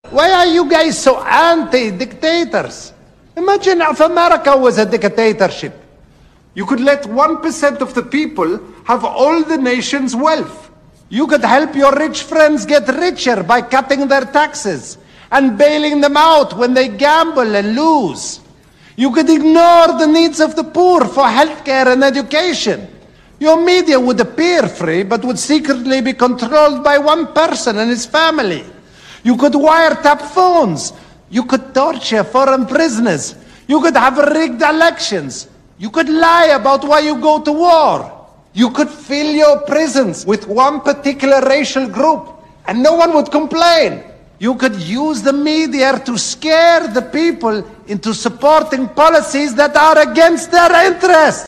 Why are you guys so anti dictators? Imagine if America was a dictatorship. You could let 1% of the people have all the nation's wealth. You could help your rich friends get richer by cutting their taxes and bailing them out when they gamble and lose. You could ignore the needs of the poor for healthcare and education. Your media would appear free, but would secretly be controlled by one person and his family. You could wiretap phones. You could torture foreign prisoners. You could have rigged elections. You could lie about why you go to war. You could fill your prisons with one particular racial group and no one would complain. You could use the media to scare the people into supporting policies that are against their interests.